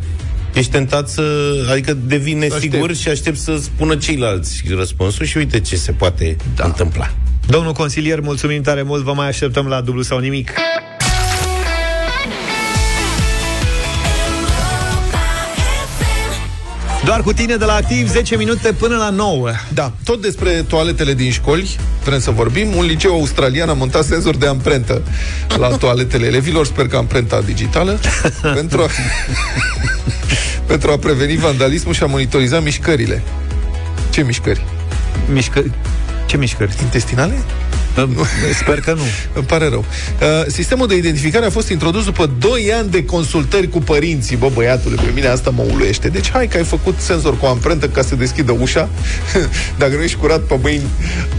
ești tentat să... Adică devii nesigur Aștept. și aștept să spună ceilalți răspunsul și uite ce se poate da. întâmpla. Domnul consilier, mulțumim tare mult, vă mai așteptăm la dublu sau nimic. Doar cu tine de la activ 10 minute până la 9. Da, tot despre toaletele din școli vrem să vorbim. Un liceu australian a montat senzor de amprentă la toaletele elevilor, sper că amprenta digitală, pentru a, pentru a preveni vandalismul și a monitoriza mișcările. Ce mișcări? Mișcări? Ce mișcări? Intestinale? Sper că nu. Îmi pare rău. Uh, sistemul de identificare a fost introdus după 2 ani de consultări cu părinții. Bă, băiatule, pe mine asta mă uluiește. Deci hai că ai făcut senzor cu amprentă ca să deschidă ușa. Dacă nu ești curat pe mâini,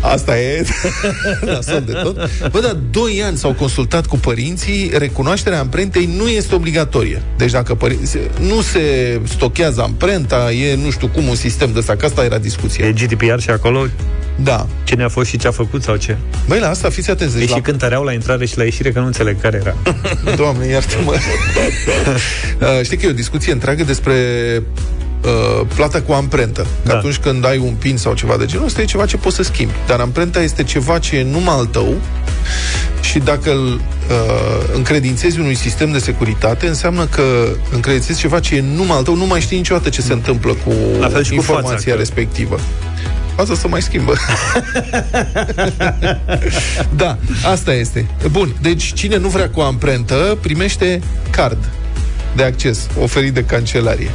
asta e. Nasol de tot. Bă, dar 2 ani s-au consultat cu părinții, recunoașterea amprentei nu este obligatorie. Deci dacă părinții, nu se stochează amprenta, e nu știu cum un sistem de ăsta, că asta era discuția. E GDPR și acolo? Da. Cine a fost și ce a făcut sau ce? Băi, la asta fiți atenți. Deci Deci și la... cântăreau la intrare și la ieșire, că nu înțeleg care era. Doamne, iartă-mă. uh, știi că e o discuție întreagă despre uh, plata cu amprentă. Că Da. atunci când ai un pin sau ceva de genul ăsta, e ceva ce poți să schimbi. Dar amprenta este ceva ce e numai al tău și dacă îl uh, încredințezi unui sistem de securitate, înseamnă că încredințezi ceva ce e numai al tău, nu mai știi niciodată ce se întâmplă cu La fel și cu informația fața, că- respectivă. Asta se mai schimbă. da, asta este. Bun, deci cine nu vrea cu amprentă primește card de acces oferit de cancelarie.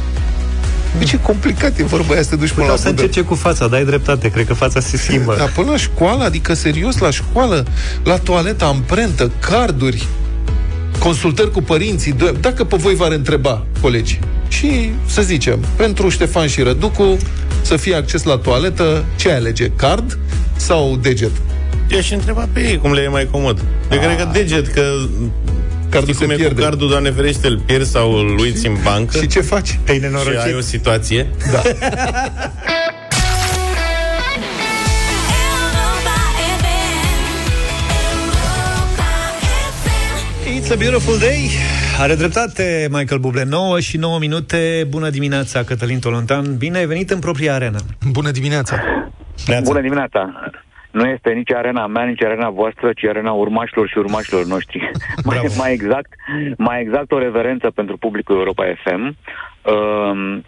Deci ce complicat e vorba aia să te duci până Puteau la să budă. încerce cu fața, dai dreptate, cred că fața se schimbă. Dar până la școală, adică serios, la școală, la toaletă, amprentă, carduri, consultări cu părinții, de- dacă pe voi v-ar întreba colegi. Și să zicem, pentru Ștefan și Răducu să fie acces la toaletă, ce ai alege? Card sau deget? I-aș întreba pe ei cum le e mai comod. Eu cred că deget, că Cardul știi cum se e pierde. cu cardul, Doamne ferește, îl pierzi sau îl uiți în bancă. Și ce faci? Te-ai Și nenorocit. ai o situație. Da. It's a beautiful day. Are dreptate Michael Bublé 9 și 9 minute. Bună dimineața, Cătălin Tolontan. Bine ai venit în propria arena. Bună dimineața! Bună dimineața! Nu este nici arena mea, nici arena voastră, ci arena urmașilor și urmașilor noștri. mai, mai, exact, mai exact o reverență pentru publicul Europa FM. Um,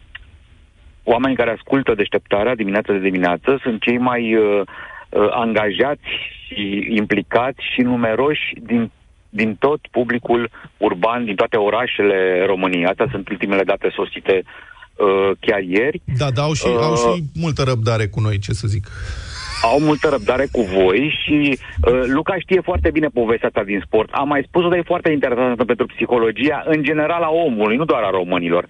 oamenii care ascultă deșteptarea dimineața de dimineață sunt cei mai uh, uh, angajați și implicați și numeroși din din tot publicul urban, din toate orașele României. Astea sunt ultimele date sosite uh, chiar ieri. Da, dar au și, Uh, au și multă răbdare cu noi, ce să zic. au multă răbdare cu voi și uh, Luca știe foarte bine povestea asta din sport. Am mai spus-o, dar e foarte interesantă pentru psihologia, în general a omului, nu doar a românilor.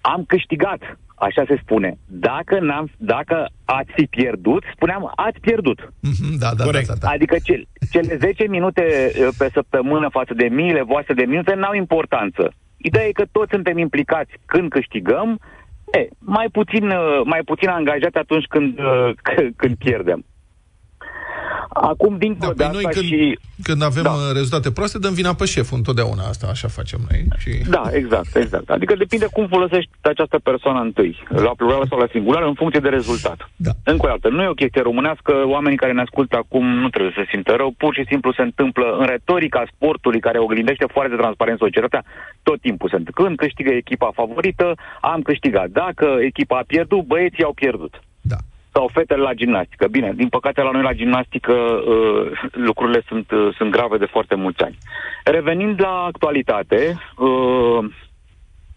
Am câștigat, așa se spune. Dacă, n-am, dacă ați fi pierdut, spuneam, ați pierdut. Mhm, Da, da, da, da, da. Adică ce, cele 10 minute uh, pe săptămână față de miile voastre de minute n-au importanță. Ideea e că toți suntem implicați când câștigăm, e, mai puțin, uh, mai puțin angajați atunci când, uh, c- când pierdem. Acum, dincolo Da, de pe noi asta când, și... când avem Da. da. rezultate proaste, dăm vina pe șef întotdeauna. Asta așa facem noi. Și... Da, exact, exact. Adică depinde cum folosești această persoană întâi, la plurală sau la singular, în funcție de rezultat. Da. Încă o dată, nu e o chestie românească, oamenii care ne ascultă acum nu trebuie să se simtă rău, pur și simplu se întâmplă în retorica sportului care oglindește foarte transparent societatea, tot timpul se întâmplă. Când câștigă echipa favorită, am câștigat. Dacă echipa a pierdut, băieții au pierdut. Da. Sau fetele la gimnastică. Bine, din păcate la noi la gimnastică uh, lucrurile sunt, uh, sunt grave de foarte mulți ani. Revenind la actualitate, uh,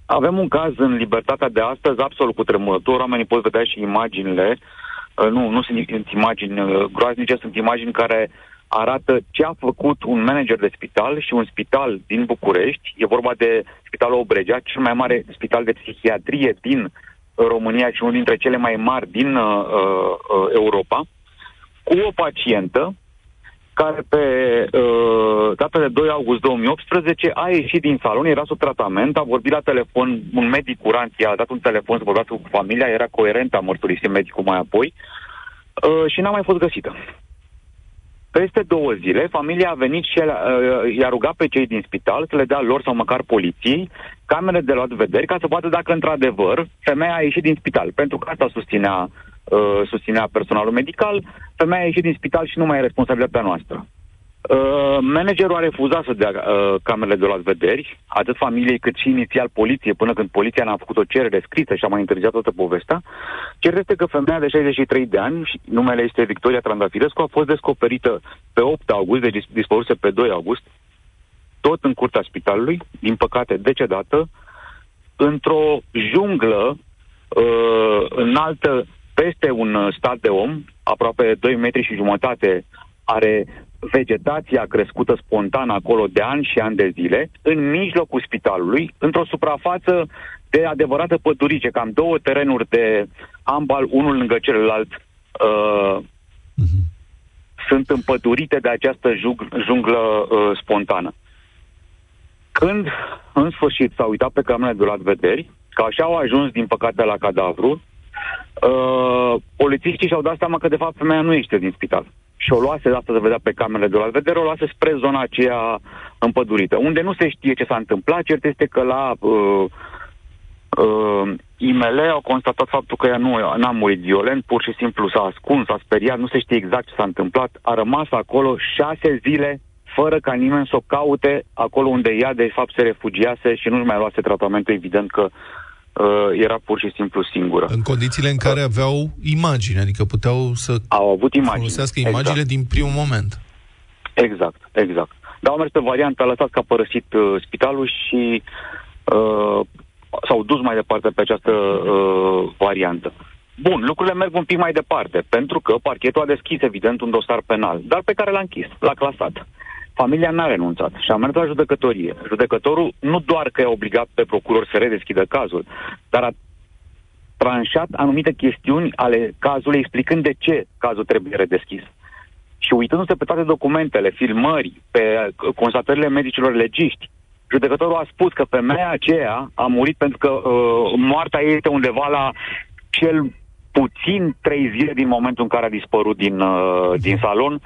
avem un caz în libertatea de astăzi absolut cu tremurător. Oamenii pot vedea și imaginile. Uh, nu, nu sunt sunt imagini uh, groaznice, sunt imagini care arată ce a făcut un manager de spital și un spital din București. E vorba de Spitalul Obregea, cel mai mare spital de psihiatrie din România și unul dintre cele mai mari din uh, uh, Europa, cu o pacientă care pe uh, data de 2 august 2018 a ieșit din salon, era sub tratament, a vorbit la telefon, un medic curant i-a dat un telefon să vorbească cu familia, era coerent, a mărturisit medicul mai apoi, uh, și n-a mai fost găsită. Peste două zile, familia a venit și el, uh, i-a rugat pe cei din spital să le dea lor sau măcar poliției camere de luat vederi ca să vadă dacă într-adevăr femeia a ieșit din spital. Pentru că asta susținea, uh, susținea personalul medical, femeia a ieșit din spital și nu mai e responsabilitatea noastră. Uh, managerul a refuzat să dea uh, camerele de luat vederi, atât familiei cât și inițial poliție, până când poliția n-a făcut o cerere scrisă și a mai întârziat toată povestea. Cert este că femeia de 63 de ani, și numele este Victoria Trandafirescu, a fost descoperită pe 8 august, deci dis- dispăruse pe 2 august, tot în curtea spitalului, din păcate decedată, într-o junglă uh, înaltă peste un uh, stat de om, aproape 2 metri și jumătate, are vegetația crescută spontan acolo de ani și ani de zile, în mijlocul spitalului, într-o suprafață de adevărată pădurice, cam două terenuri de ambal, unul lângă celălalt, uh, sunt împădurite de această jung- junglă uh, spontană. Când, în sfârșit, s-au uitat pe camerele de luat vederi, că așa au ajuns, din păcate, la cadavru, uh, polițiștii și-au dat seama că, de fapt, femeia nu este din spital. Și o luase, de asta se vedea pe camerele de luat vedere, o luase spre zona aceea împădurită, unde nu se știe ce s-a întâmplat. Cert este că la uh, uh, IML au constatat faptul că ea nu n-a murit violent, pur și simplu s-a ascuns, s-a speriat, nu se știe exact ce s-a întâmplat. A rămas acolo șase zile fără ca nimeni să o caute acolo unde ea de fapt se refugiase și nu-și mai luase tratamentul, evident că uh, era pur și simplu singură. În condițiile în care aveau imagini, adică puteau să Au avut imagini. folosească exact. imaginile din primul moment. Exact, exact. Dar au mers pe varianta, a lăsat că a părăsit uh, spitalul și uh, s-au dus mai departe pe această uh, variantă. Bun, lucrurile merg un pic mai departe, pentru că parchetul a deschis, evident, un dosar penal, dar pe care l-a închis, l-a clasat. Familia n-a renunțat și a mers la judecătorie. Judecătorul nu doar că a obligat pe procuror să redeschidă cazul, dar a tranșat anumite chestiuni ale cazului, explicând de ce cazul trebuie redeschis. Și uitându-se pe toate documentele, filmări, pe uh, constatările medicilor legiști, judecătorul a spus că femeia aceea a murit pentru că uh, moartea ei este undeva la cel puțin trei zile din momentul în care a dispărut din, uh, din salon.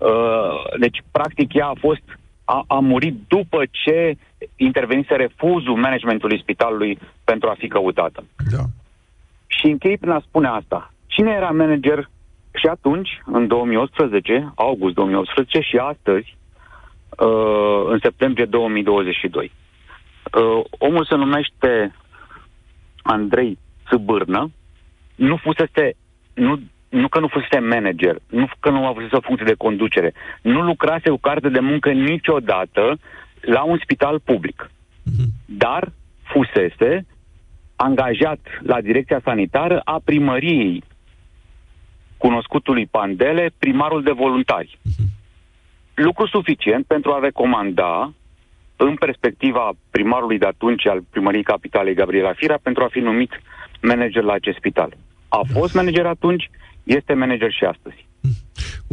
Uh, deci, practic, ea a fost a, a murit după ce intervenise refuzul managementului spitalului pentru a fi căutată. Da. Și închei prin a spune asta. Cine era manager și atunci, în 2018, august 2018 și astăzi, uh, în septembrie 2022. Uh, omul se numește Andrei Țâbârnă, nu fusese, nu, nu că nu fusese manager, nu că nu avut o funcție de conducere, nu lucrase cu carte de muncă niciodată la un spital public. Dar fusese angajat la direcția sanitară a primăriei cunoscutului Pandele, primarul de voluntari. Lucru suficient pentru a recomanda în perspectiva primarului de atunci al primăriei capitalei Gabriela Firea pentru a fi numit manager la acest spital. A fost manager atunci, este manager și astăzi.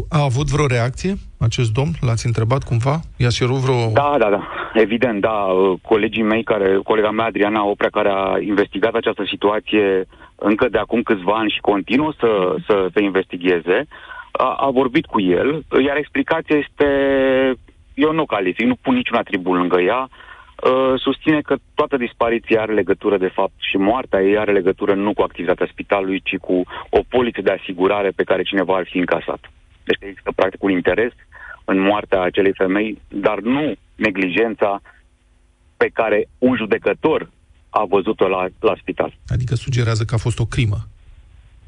A avut vreo reacție acest domn? L-ați întrebat cumva? I-a cerut vreo... Da, da, da. Evident, da. Uh, Colegii mei, care, colega mea, Adriana Oprea, care a investigat această situație încă de acum câțiva ani și continuă să, să se investigheze, a, a vorbit cu el, iar explicația este, eu nu calific, nu pun niciun atribut lângă ea, uh, susține că toată dispariția are legătură, de fapt, și moartea ei are legătură nu cu activitatea spitalului, ci cu o poliță de asigurare pe care cineva ar fi încasat. Deci există, practic, un interes în moartea acelei femei, dar nu neglijența pe care un judecător a văzut-o la, la spital. Adică sugerează că a fost o crimă.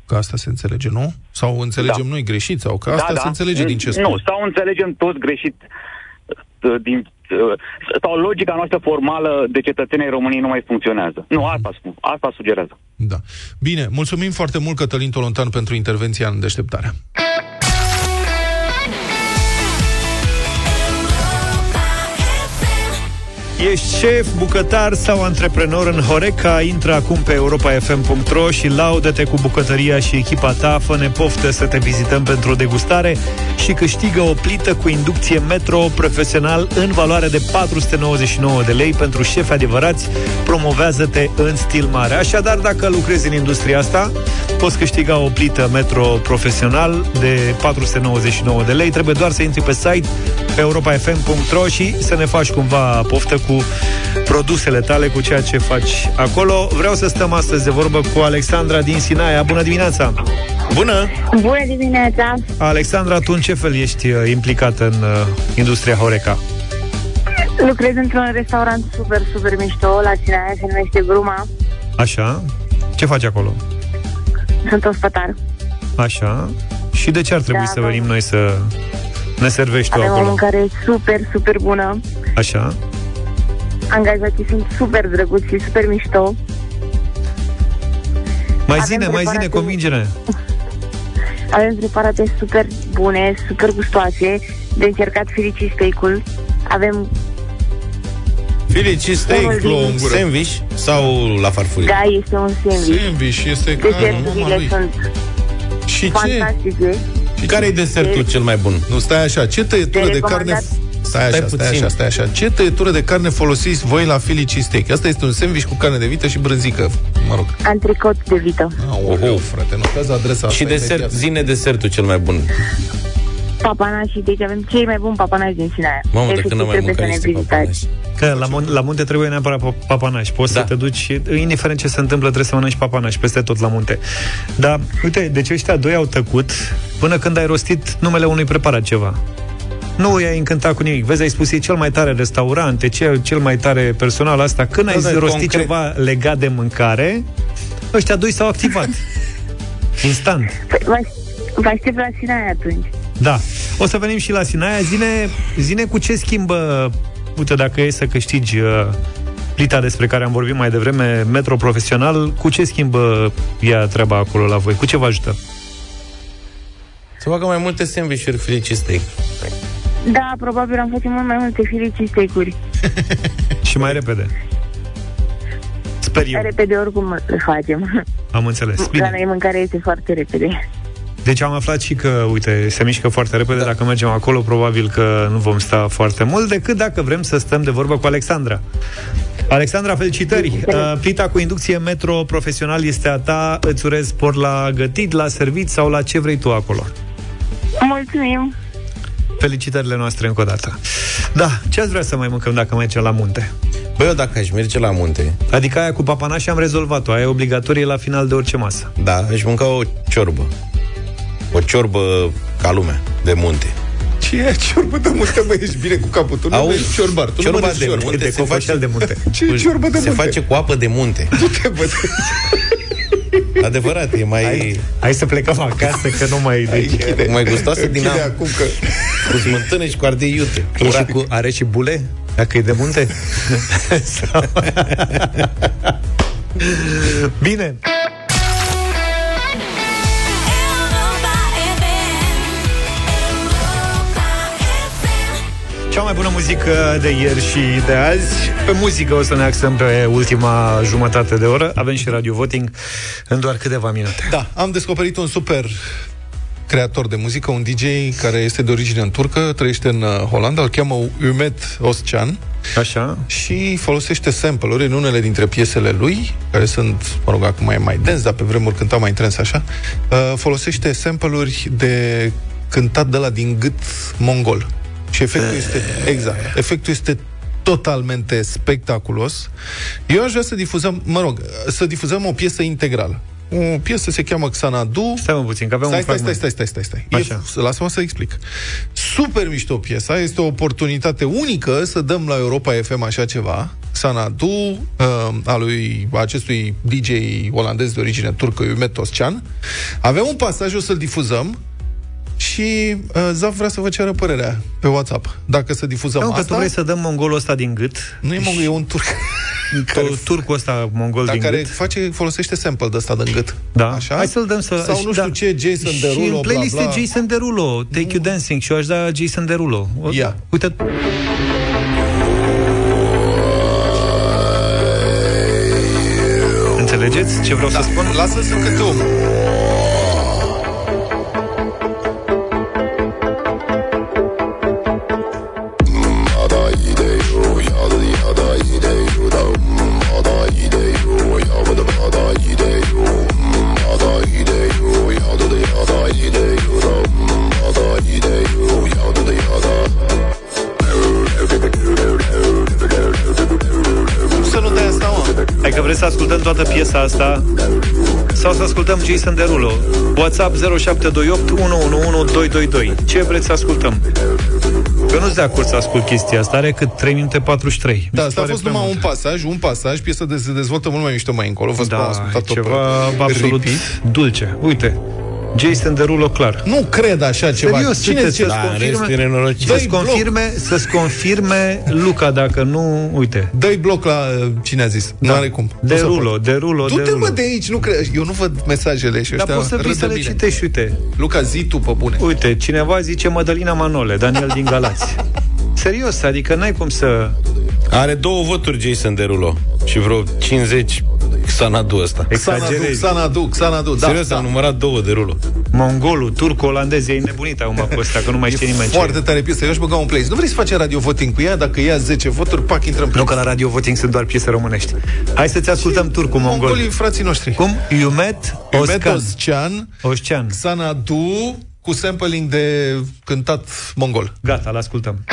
Că asta se înțelege, nu? Sau înțelegem Da. noi greșit? Sau că asta se înțelege din ce spune. Nu, sau înțelegem toți greșit uh, din, uh, sau logica noastră formală de cetățenii ai României nu mai funcționează. Nu, asta spun, asta sugerează. Da. Bine, mulțumim foarte mult, Cătălin Tolontan, pentru intervenția în deșteptarea. Ești șef, bucătar sau antreprenor în Horeca? Intră acum pe europafm.ro și laudă-te cu bucătăria și echipa ta. Fă-ne poftă să te vizităm pentru o degustare și câștigă o plită cu inducție Metro profesional în valoare de 499 de lei pentru șefi adevărați. Promovează-te în stil mare. Așadar, dacă lucrezi în industria asta, poți câștiga o plită Metro profesional de 499 de lei. Trebuie doar să intri pe site pe europafm.ro și să ne faci cumva poftă cu cu produsele tale, cu ceea ce faci acolo. Vreau să stăm astăzi de vorbă cu Alexandra din Sinaia. Bună dimineața! Bună! Bună dimineața! Alexandra, tu în ce fel ești uh, implicată în uh, industria Horeca? Lucrez într-un restaurant super, super mișto la Sinaia, se numește Bruma. Așa? Ce faci acolo? Sunt ospătar. Așa? Și de ce ar trebui Da, să da. venim noi să ne servești tu Avem o acolo? mâncare super, super bună. Așa? Angajații sunt super drăguți și super mișto. Mai Avem zine, mai zine, preparate- convingere. Avem preparate super bune, super gustoase, de încercat filici steak-ul. Avem, Filici, Unul steak, din- sandwich sau la farfurie? da, este un sandwich. Sandwich este ca Deserturile mama lui. sunt Și ce? fantastice. Și care e desertul cel mai bun? Nu, stai așa, ce tăietură De de carne... recomandat. Stai așa, Stai stai, puțin. așa, stai așa. Ce tăietură de carne folosiți voi la Philly cheesesteak? Asta este un sandwich cu carne de vită și brânzică, mă rog. Antricot de vită. Oho, frate, notează adresa asta Și desert, imediat. zine desertul cel mai bun. Papanași, deci avem cei mai buni papanași din Sinaia. Mamă, de Efectiv, când am mai trebuie mâncat să ne niște vizitați. Că la, mun- la munte trebuie neapărat pa- papanași. Poți Da. să te duci, indiferent ce se întâmplă, trebuie să mănânci papanași peste tot la munte. Dar, uite, deci ăștia doi au tăcut până când ai rostit numele unui preparat ceva. Nu i-ai încântat cu nimic. Vezi, ai spus, e cel mai tare restaurant, e cel, cel mai tare personal asta. Când Da, ai da, rostit concret. ceva legat de mâncare, ăștia doi s-au activat. Instant. Păi, vă, vă aștept la Sinaia atunci. Da. O să venim și la Sinaia. Zine, zine cu ce schimbă, uite, dacă e să câștigi uh, plita despre care am vorbit mai devreme, metro profesional, cu ce schimbă ea treaba acolo la voi? Cu ce vă ajută? Să facă mai multe sandwich-uri Filici steak. Da, probabil am face mult mai multe filici steak-uri. Și mai repede. Sper eu. Repede oricum le facem. Am înțeles. La Bine. noi mâncarea este foarte repede. Deci am aflat și că, uite, se mișcă foarte repede. Da. Dacă mergem acolo, probabil că nu vom sta foarte mult, decât dacă vrem să stăm de vorbă cu Alexandra. Alexandra, felicitări! Uh, Plita cu inducție metro profesional este a ta. Îți urez spor la gătit, la servit sau la ce vrei tu acolo. Mulțumim! Felicitările noastre încă o dată. Da, ce ați vrea să mai mâncăm dacă mergem la munte? Băi, eu dacă aș merge la munte... Adică aia cu papanași am rezolvat-o, aia e obligatorie la final de orice masă. Da, aș mânca o ciorbă. O ciorbă ca lumea, de munte. Ce e ciorbă de munte, bă, ești bine cu capul. Tu nu Au, ești ciorbar, tu nu ciorba mănânci de ciorbă. munte de se cocoșel face- de munte. Ce e ciorbă de Se munte? face cu apă de munte. Du-te, bă, Adevărat, e mai... Hai, hai să plecăm acasă, că nu mai... Deci, închide. mai gustoasă din Închide am. acum că... Cu smântână și cu ardei iute. E și cu, are și bule? Dacă e de munte? Sau- Bine. Cea mai bună muzică de ieri și de azi. Pe muzică o să ne axăm pe ultima jumătate de oră. Avem și radio voting în doar câteva minute. Da, am descoperit un super creator de muzică, un DJ care este de origine în turcă, trăiește în uh, Holanda, îl cheamă Umet Oscan. Așa. Și folosește sample-uri în unele dintre piesele lui, care sunt, mă rog, acum mai mai dens, dar pe vremuri cânta mai trens așa, uh, folosește sample-uri de cântat de la din gât mongol. Și efectul este, exact, efectul este totalmente spectaculos. Eu aș vrea să difuzăm, mă rog, să difuzăm o piesă integrală. O piesă se cheamă Xanadu. Stai mă puțin, că avem stai, un stai, fragment. stai, stai, stai, stai, stai. Așa. E, lasă-mă să explic. Super mișto piesa, este o oportunitate unică să dăm la Europa FM așa ceva. Xanadu, uh, a lui acestui DJ olandez de origine turcă, Umet Toscan. Avem un pasaj, o să-l difuzăm și uh, Zaf vrea să vă ceară părerea pe WhatsApp. Dacă să difuzăm Nu, că asta... tu vrei să dăm mongolul ăsta din gât. Nu e mongol, e un turc. care... Turcul ăsta mongol Dar din care gât. face, folosește sample de ăsta din gât. Da. Așa? Hai să-l dăm să... Sau și- nu știu ce, Jason și Derulo, în playlist bla, bla. e Jason Derulo, Take You Dancing și eu aș da Jason Derulo. O- Ia. Uite, Înțelegeți ce vreau Da. să spun? Lasă să cânte omul. Toată piesa asta sau să ascultăm Jason Derulo. WhatsApp 0728 111222. Ce vreți să ascultăm? Că nu-ți de acord să ascult chestia asta, are cât 3 minute 43. Da, Mi se asta a pare fost prea numai mult. un pasaj, un pasaj, piesa de, se dezvoltă mult mai mișto mai încolo. Vă spun, am Da, ascultat-o e ceva pe absolut repeat. dulce. Uite, Jason Derulo clar. Nu cred așa ceva. Serios, Cine uite, zice? să-ți Da, în rest confirme, e nenorocit. să-ți Dă-i bloc. confirme, să-ți confirme Luca, dacă nu, uite. Dă-i bloc la uh, cine a zis. Nu are cum. Nu se Derulo, poate. Derulo, Du-te Derulo. mă de aici, nu cred. Eu nu văd mesajele și Dar ăștia poți să vii râd să de le mine. citești, uite. Luca, zi tu pe bune. Uite, cineva zice Mădălina Manole, Daniel din Galați. Serios, adică n-ai cum să... Are două voturi Jason Derulo și vreo 50 Xanadu ăsta. Xanadu, Xanadu, Xanadu, da, Serios, da. am numărat două Derulo. Mongolul, turco, olandez, e nebunit acum pe ăsta, că nu mai știe nimeni ce Foarte e. tare piesă. Eu aș băga un play. Nu vrei să faci radio voting cu ea? Dacă ia 10 voturi, pac, intră în Nu că la Radio Voting sunt doar piese românești. Hai să-ți ascultăm turcu mongol. Mongolii, frații noștri. Cum? Iumet Iumet Oscan. Oscan, Oscan. Xanadu, cu sampling de cântat mongol. Gata, l-ascultăm.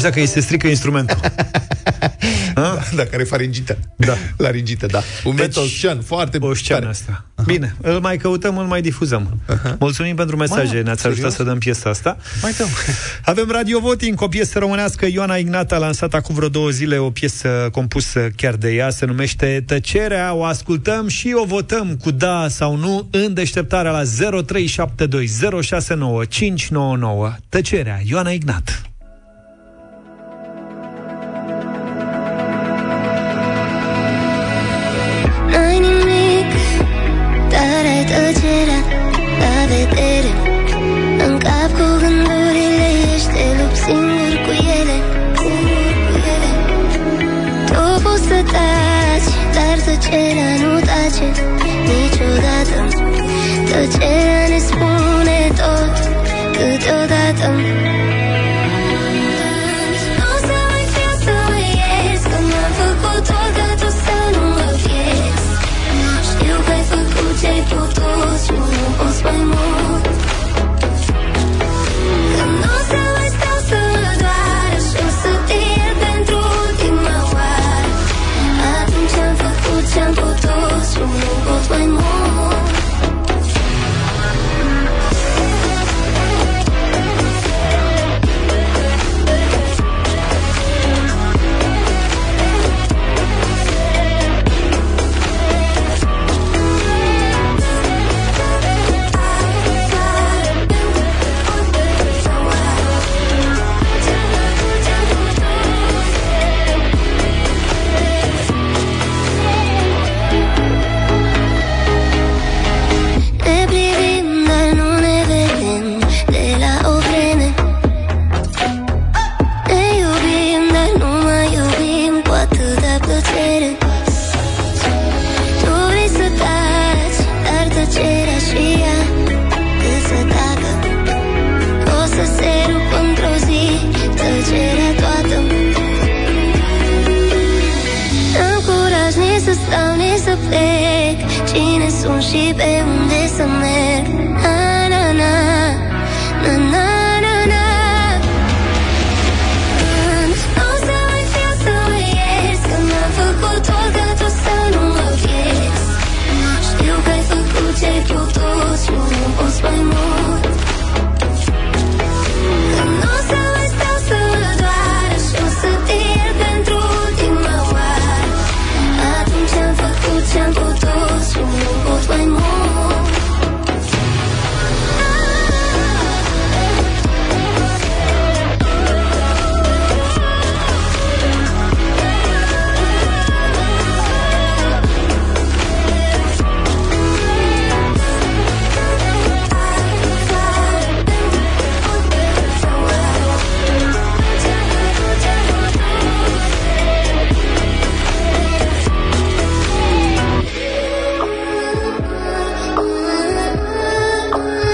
Faci dacă îi se strică instrumentul? Da, dacă are faringită. Da. Laringită, da. Un deci, Oscan, foarte Oșcean tare. asta. Bine, îl mai căutăm, îl mai difuzăm. Mulțumim pentru mesaje, Mă, ne-ați ajutat serios? să dăm piesa asta. Mai dăm. Avem Radio Voting cu o piesă românească. Ioana Ignat a lansat acum vreo două zile o piesă compusă chiar de ea. Se numește Tăcerea. O ascultăm și o votăm cu da sau nu în deșteptarea la 0372069599. Tăcerea. Ioana Ignat.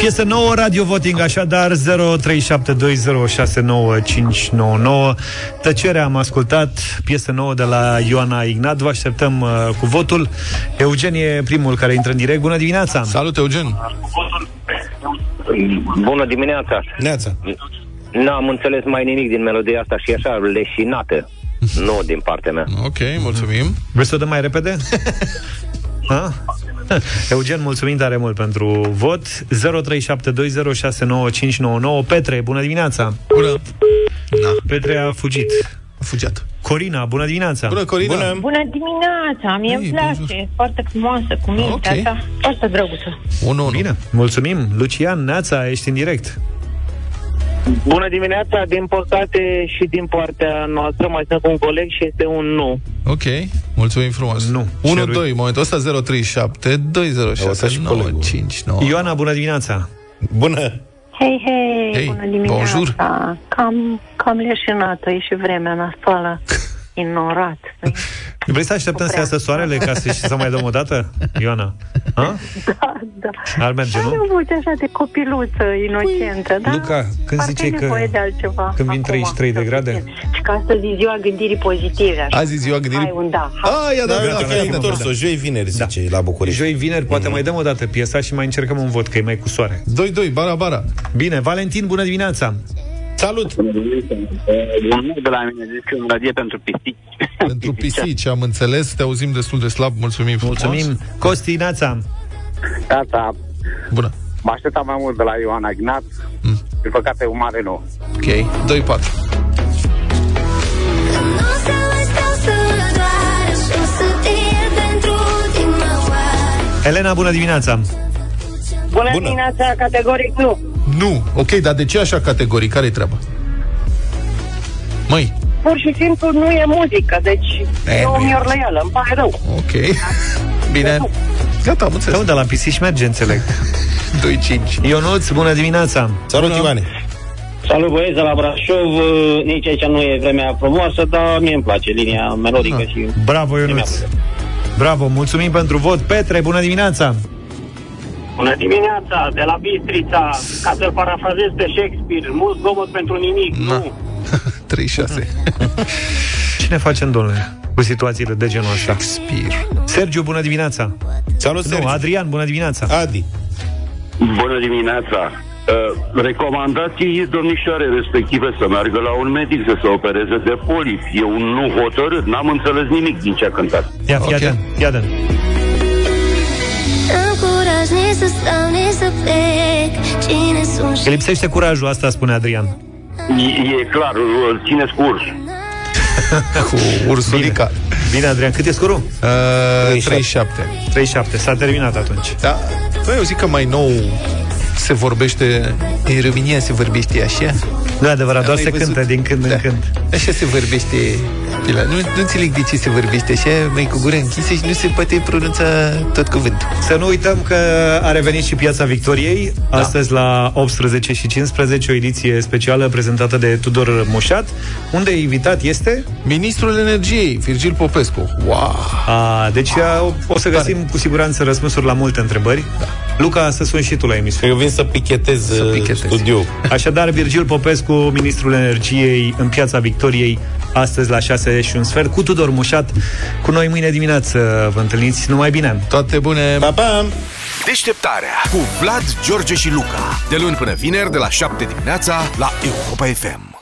Piesă nouă, Radio Voting, așadar 0372069599. Tăcerea am ascultat, piesă nouă de la Ioana Ignat. Vă așteptăm uh, cu votul. Eugen e primul care intră în direct. Bună dimineața! Salut, Eugen! Bună dimineața! Neața! N-am înțeles mai nimic din melodia asta și e așa leșinată. nu din partea mea. Ok, mulțumim. Vrei să o dăm mai repede? Ha? Eugen, mulțumim tare mult pentru vot. 0372069599 Petre, bună dimineața. Bună. Da. Petre a fugit. A fugiat. Corina, bună dimineața. Bună, Corina. Bună. Bună dimineața, mie îmi place, e foarte frumoasă, cu mintea Ok. asta, foarte drăguță. Unu, Bine, mulțumim. Lucian, Neața, ești în direct Bună dimineața, din păcate și din partea noastră mai sunt cu un coleg și este un nu. Ok, mulțumim frumos. Nu. 1, 2, în momentul ăsta 037 206 959. Ioana, bună dimineața Bună Hei, hei, Hei, bună dimineața. bonjour. Cam, cam leșinată, e și vremea nasoală, ignorat. Vrei să așteptăm să iasă soarele ca să, și să mai dăm o dată, Ioana? Ha? Da, da. Ar merge, Are nu? o voce așa de copiluță, inocentă, da? Luca, când Ar zice fi că- nevoie de altceva Când vin acum, 33 de să grade? putem. Și ca astăzi e ziua gândirii pozitive. Așa. Azi e ziua gândirii... Hai un da. Ah, ia da, Da, da, uite da, că ai da, întors-o, joi, vineri, zice, la București. Joi, vineri, poate mai dăm o dată piesa și mai încercăm un vot, că e mai cu soare. 2-2, bara, bara. Bine, Valentin, bună dimineața! Salut! Un nu de la mine, zic că melodie pentru pisici. Pentru pisici, am înțeles, te auzim destul de slab, mulțumim frumos. Mulțumim. Costi, Nața! Gata. Bună. Mă așteptam mai mult de la Ioana Ignat. Mm. Din păcate, un mare nu. Ok, 2-4. Nu o să mai stau să doar Și o să te iert pentru ultima oară Elena, bună dimineața! Bună, Bună. dimineața, categoric nu. Nu. Ok, dar de ce așa categorii? Care-i treaba? Măi, Pur și simplu nu e muzică, deci E, e o nu e. miorlăială, îmi pare rău. ok. Bine. Gata, am înțeles. Da, de la pisici merge, înțeleg. 2-5. Ionuț, bună dimineața! Salut, Ivane! Salut băieți de la Brașov, Uh, nici aici nu e vremea frumoasă, dar mie îmi place linia melodică Ah. și... Bravo, Ionuț! Bravo, mulțumim pentru vot. Petre, bună dimineața! Bună dimineața, de la Bistrița, ca să-l parafrazez pe Shakespeare, mult zgomot pentru nimic, nu. 36. Ce ne facem, domnule, cu situațiile de genul ăsta? Shakespeare. Sergiu, bună dimineața! Salut, Nu, Sergiu! Adrian, bună dimineața! Adi! Bună dimineața! Uh, recomandați domnișoare respective să meargă la un medic să se opereze de polip. E un nu hotărât, n-am înțeles nimic din ce a cântat. Ia, fii atent, fii atent. N-am Că și lipsește curajul, asta spune Adrian. E, e clar, îl țineți curs. Cu ursulica. Bine, Adrian, cât e scorul? Uh, 37. 37, s-a terminat atunci. Da. Băi, eu zic că mai nou se vorbește În România se vorbește așa Nu e adevărat, doar Am se mai văzut. cântă din când Da. în când. Așa se vorbește Pila. Nu, nu înțeleg de ce se vorbește așa Mai cu gura închisă și nu se poate pronunța tot cuvântul Să nu uităm că a revenit și Piața Victoriei, da. astăzi la 18 și 15, o ediție specială prezentată de Tudor Moșat, unde invitat este... Ministrul Energiei, Virgil Popescu Wow! A, deci a, o să găsim cu siguranță răspunsuri la multe întrebări. Da. Luca, să suni și tu la emisiune. Eu vin să pichetez, să pichetez. studiul. Așadar, Virgil Popescu, ministrul energiei în Piața Victoriei, astăzi la 6 și un sfert, cu Tudor Mușat. Cu noi mâine dimineață vă întâlniți. Numai bine! Toate bune! Pa, pa! Deșteptarea cu Vlad, George și Luca. De luni până vineri, de la 7 dimineața, la Europa FM.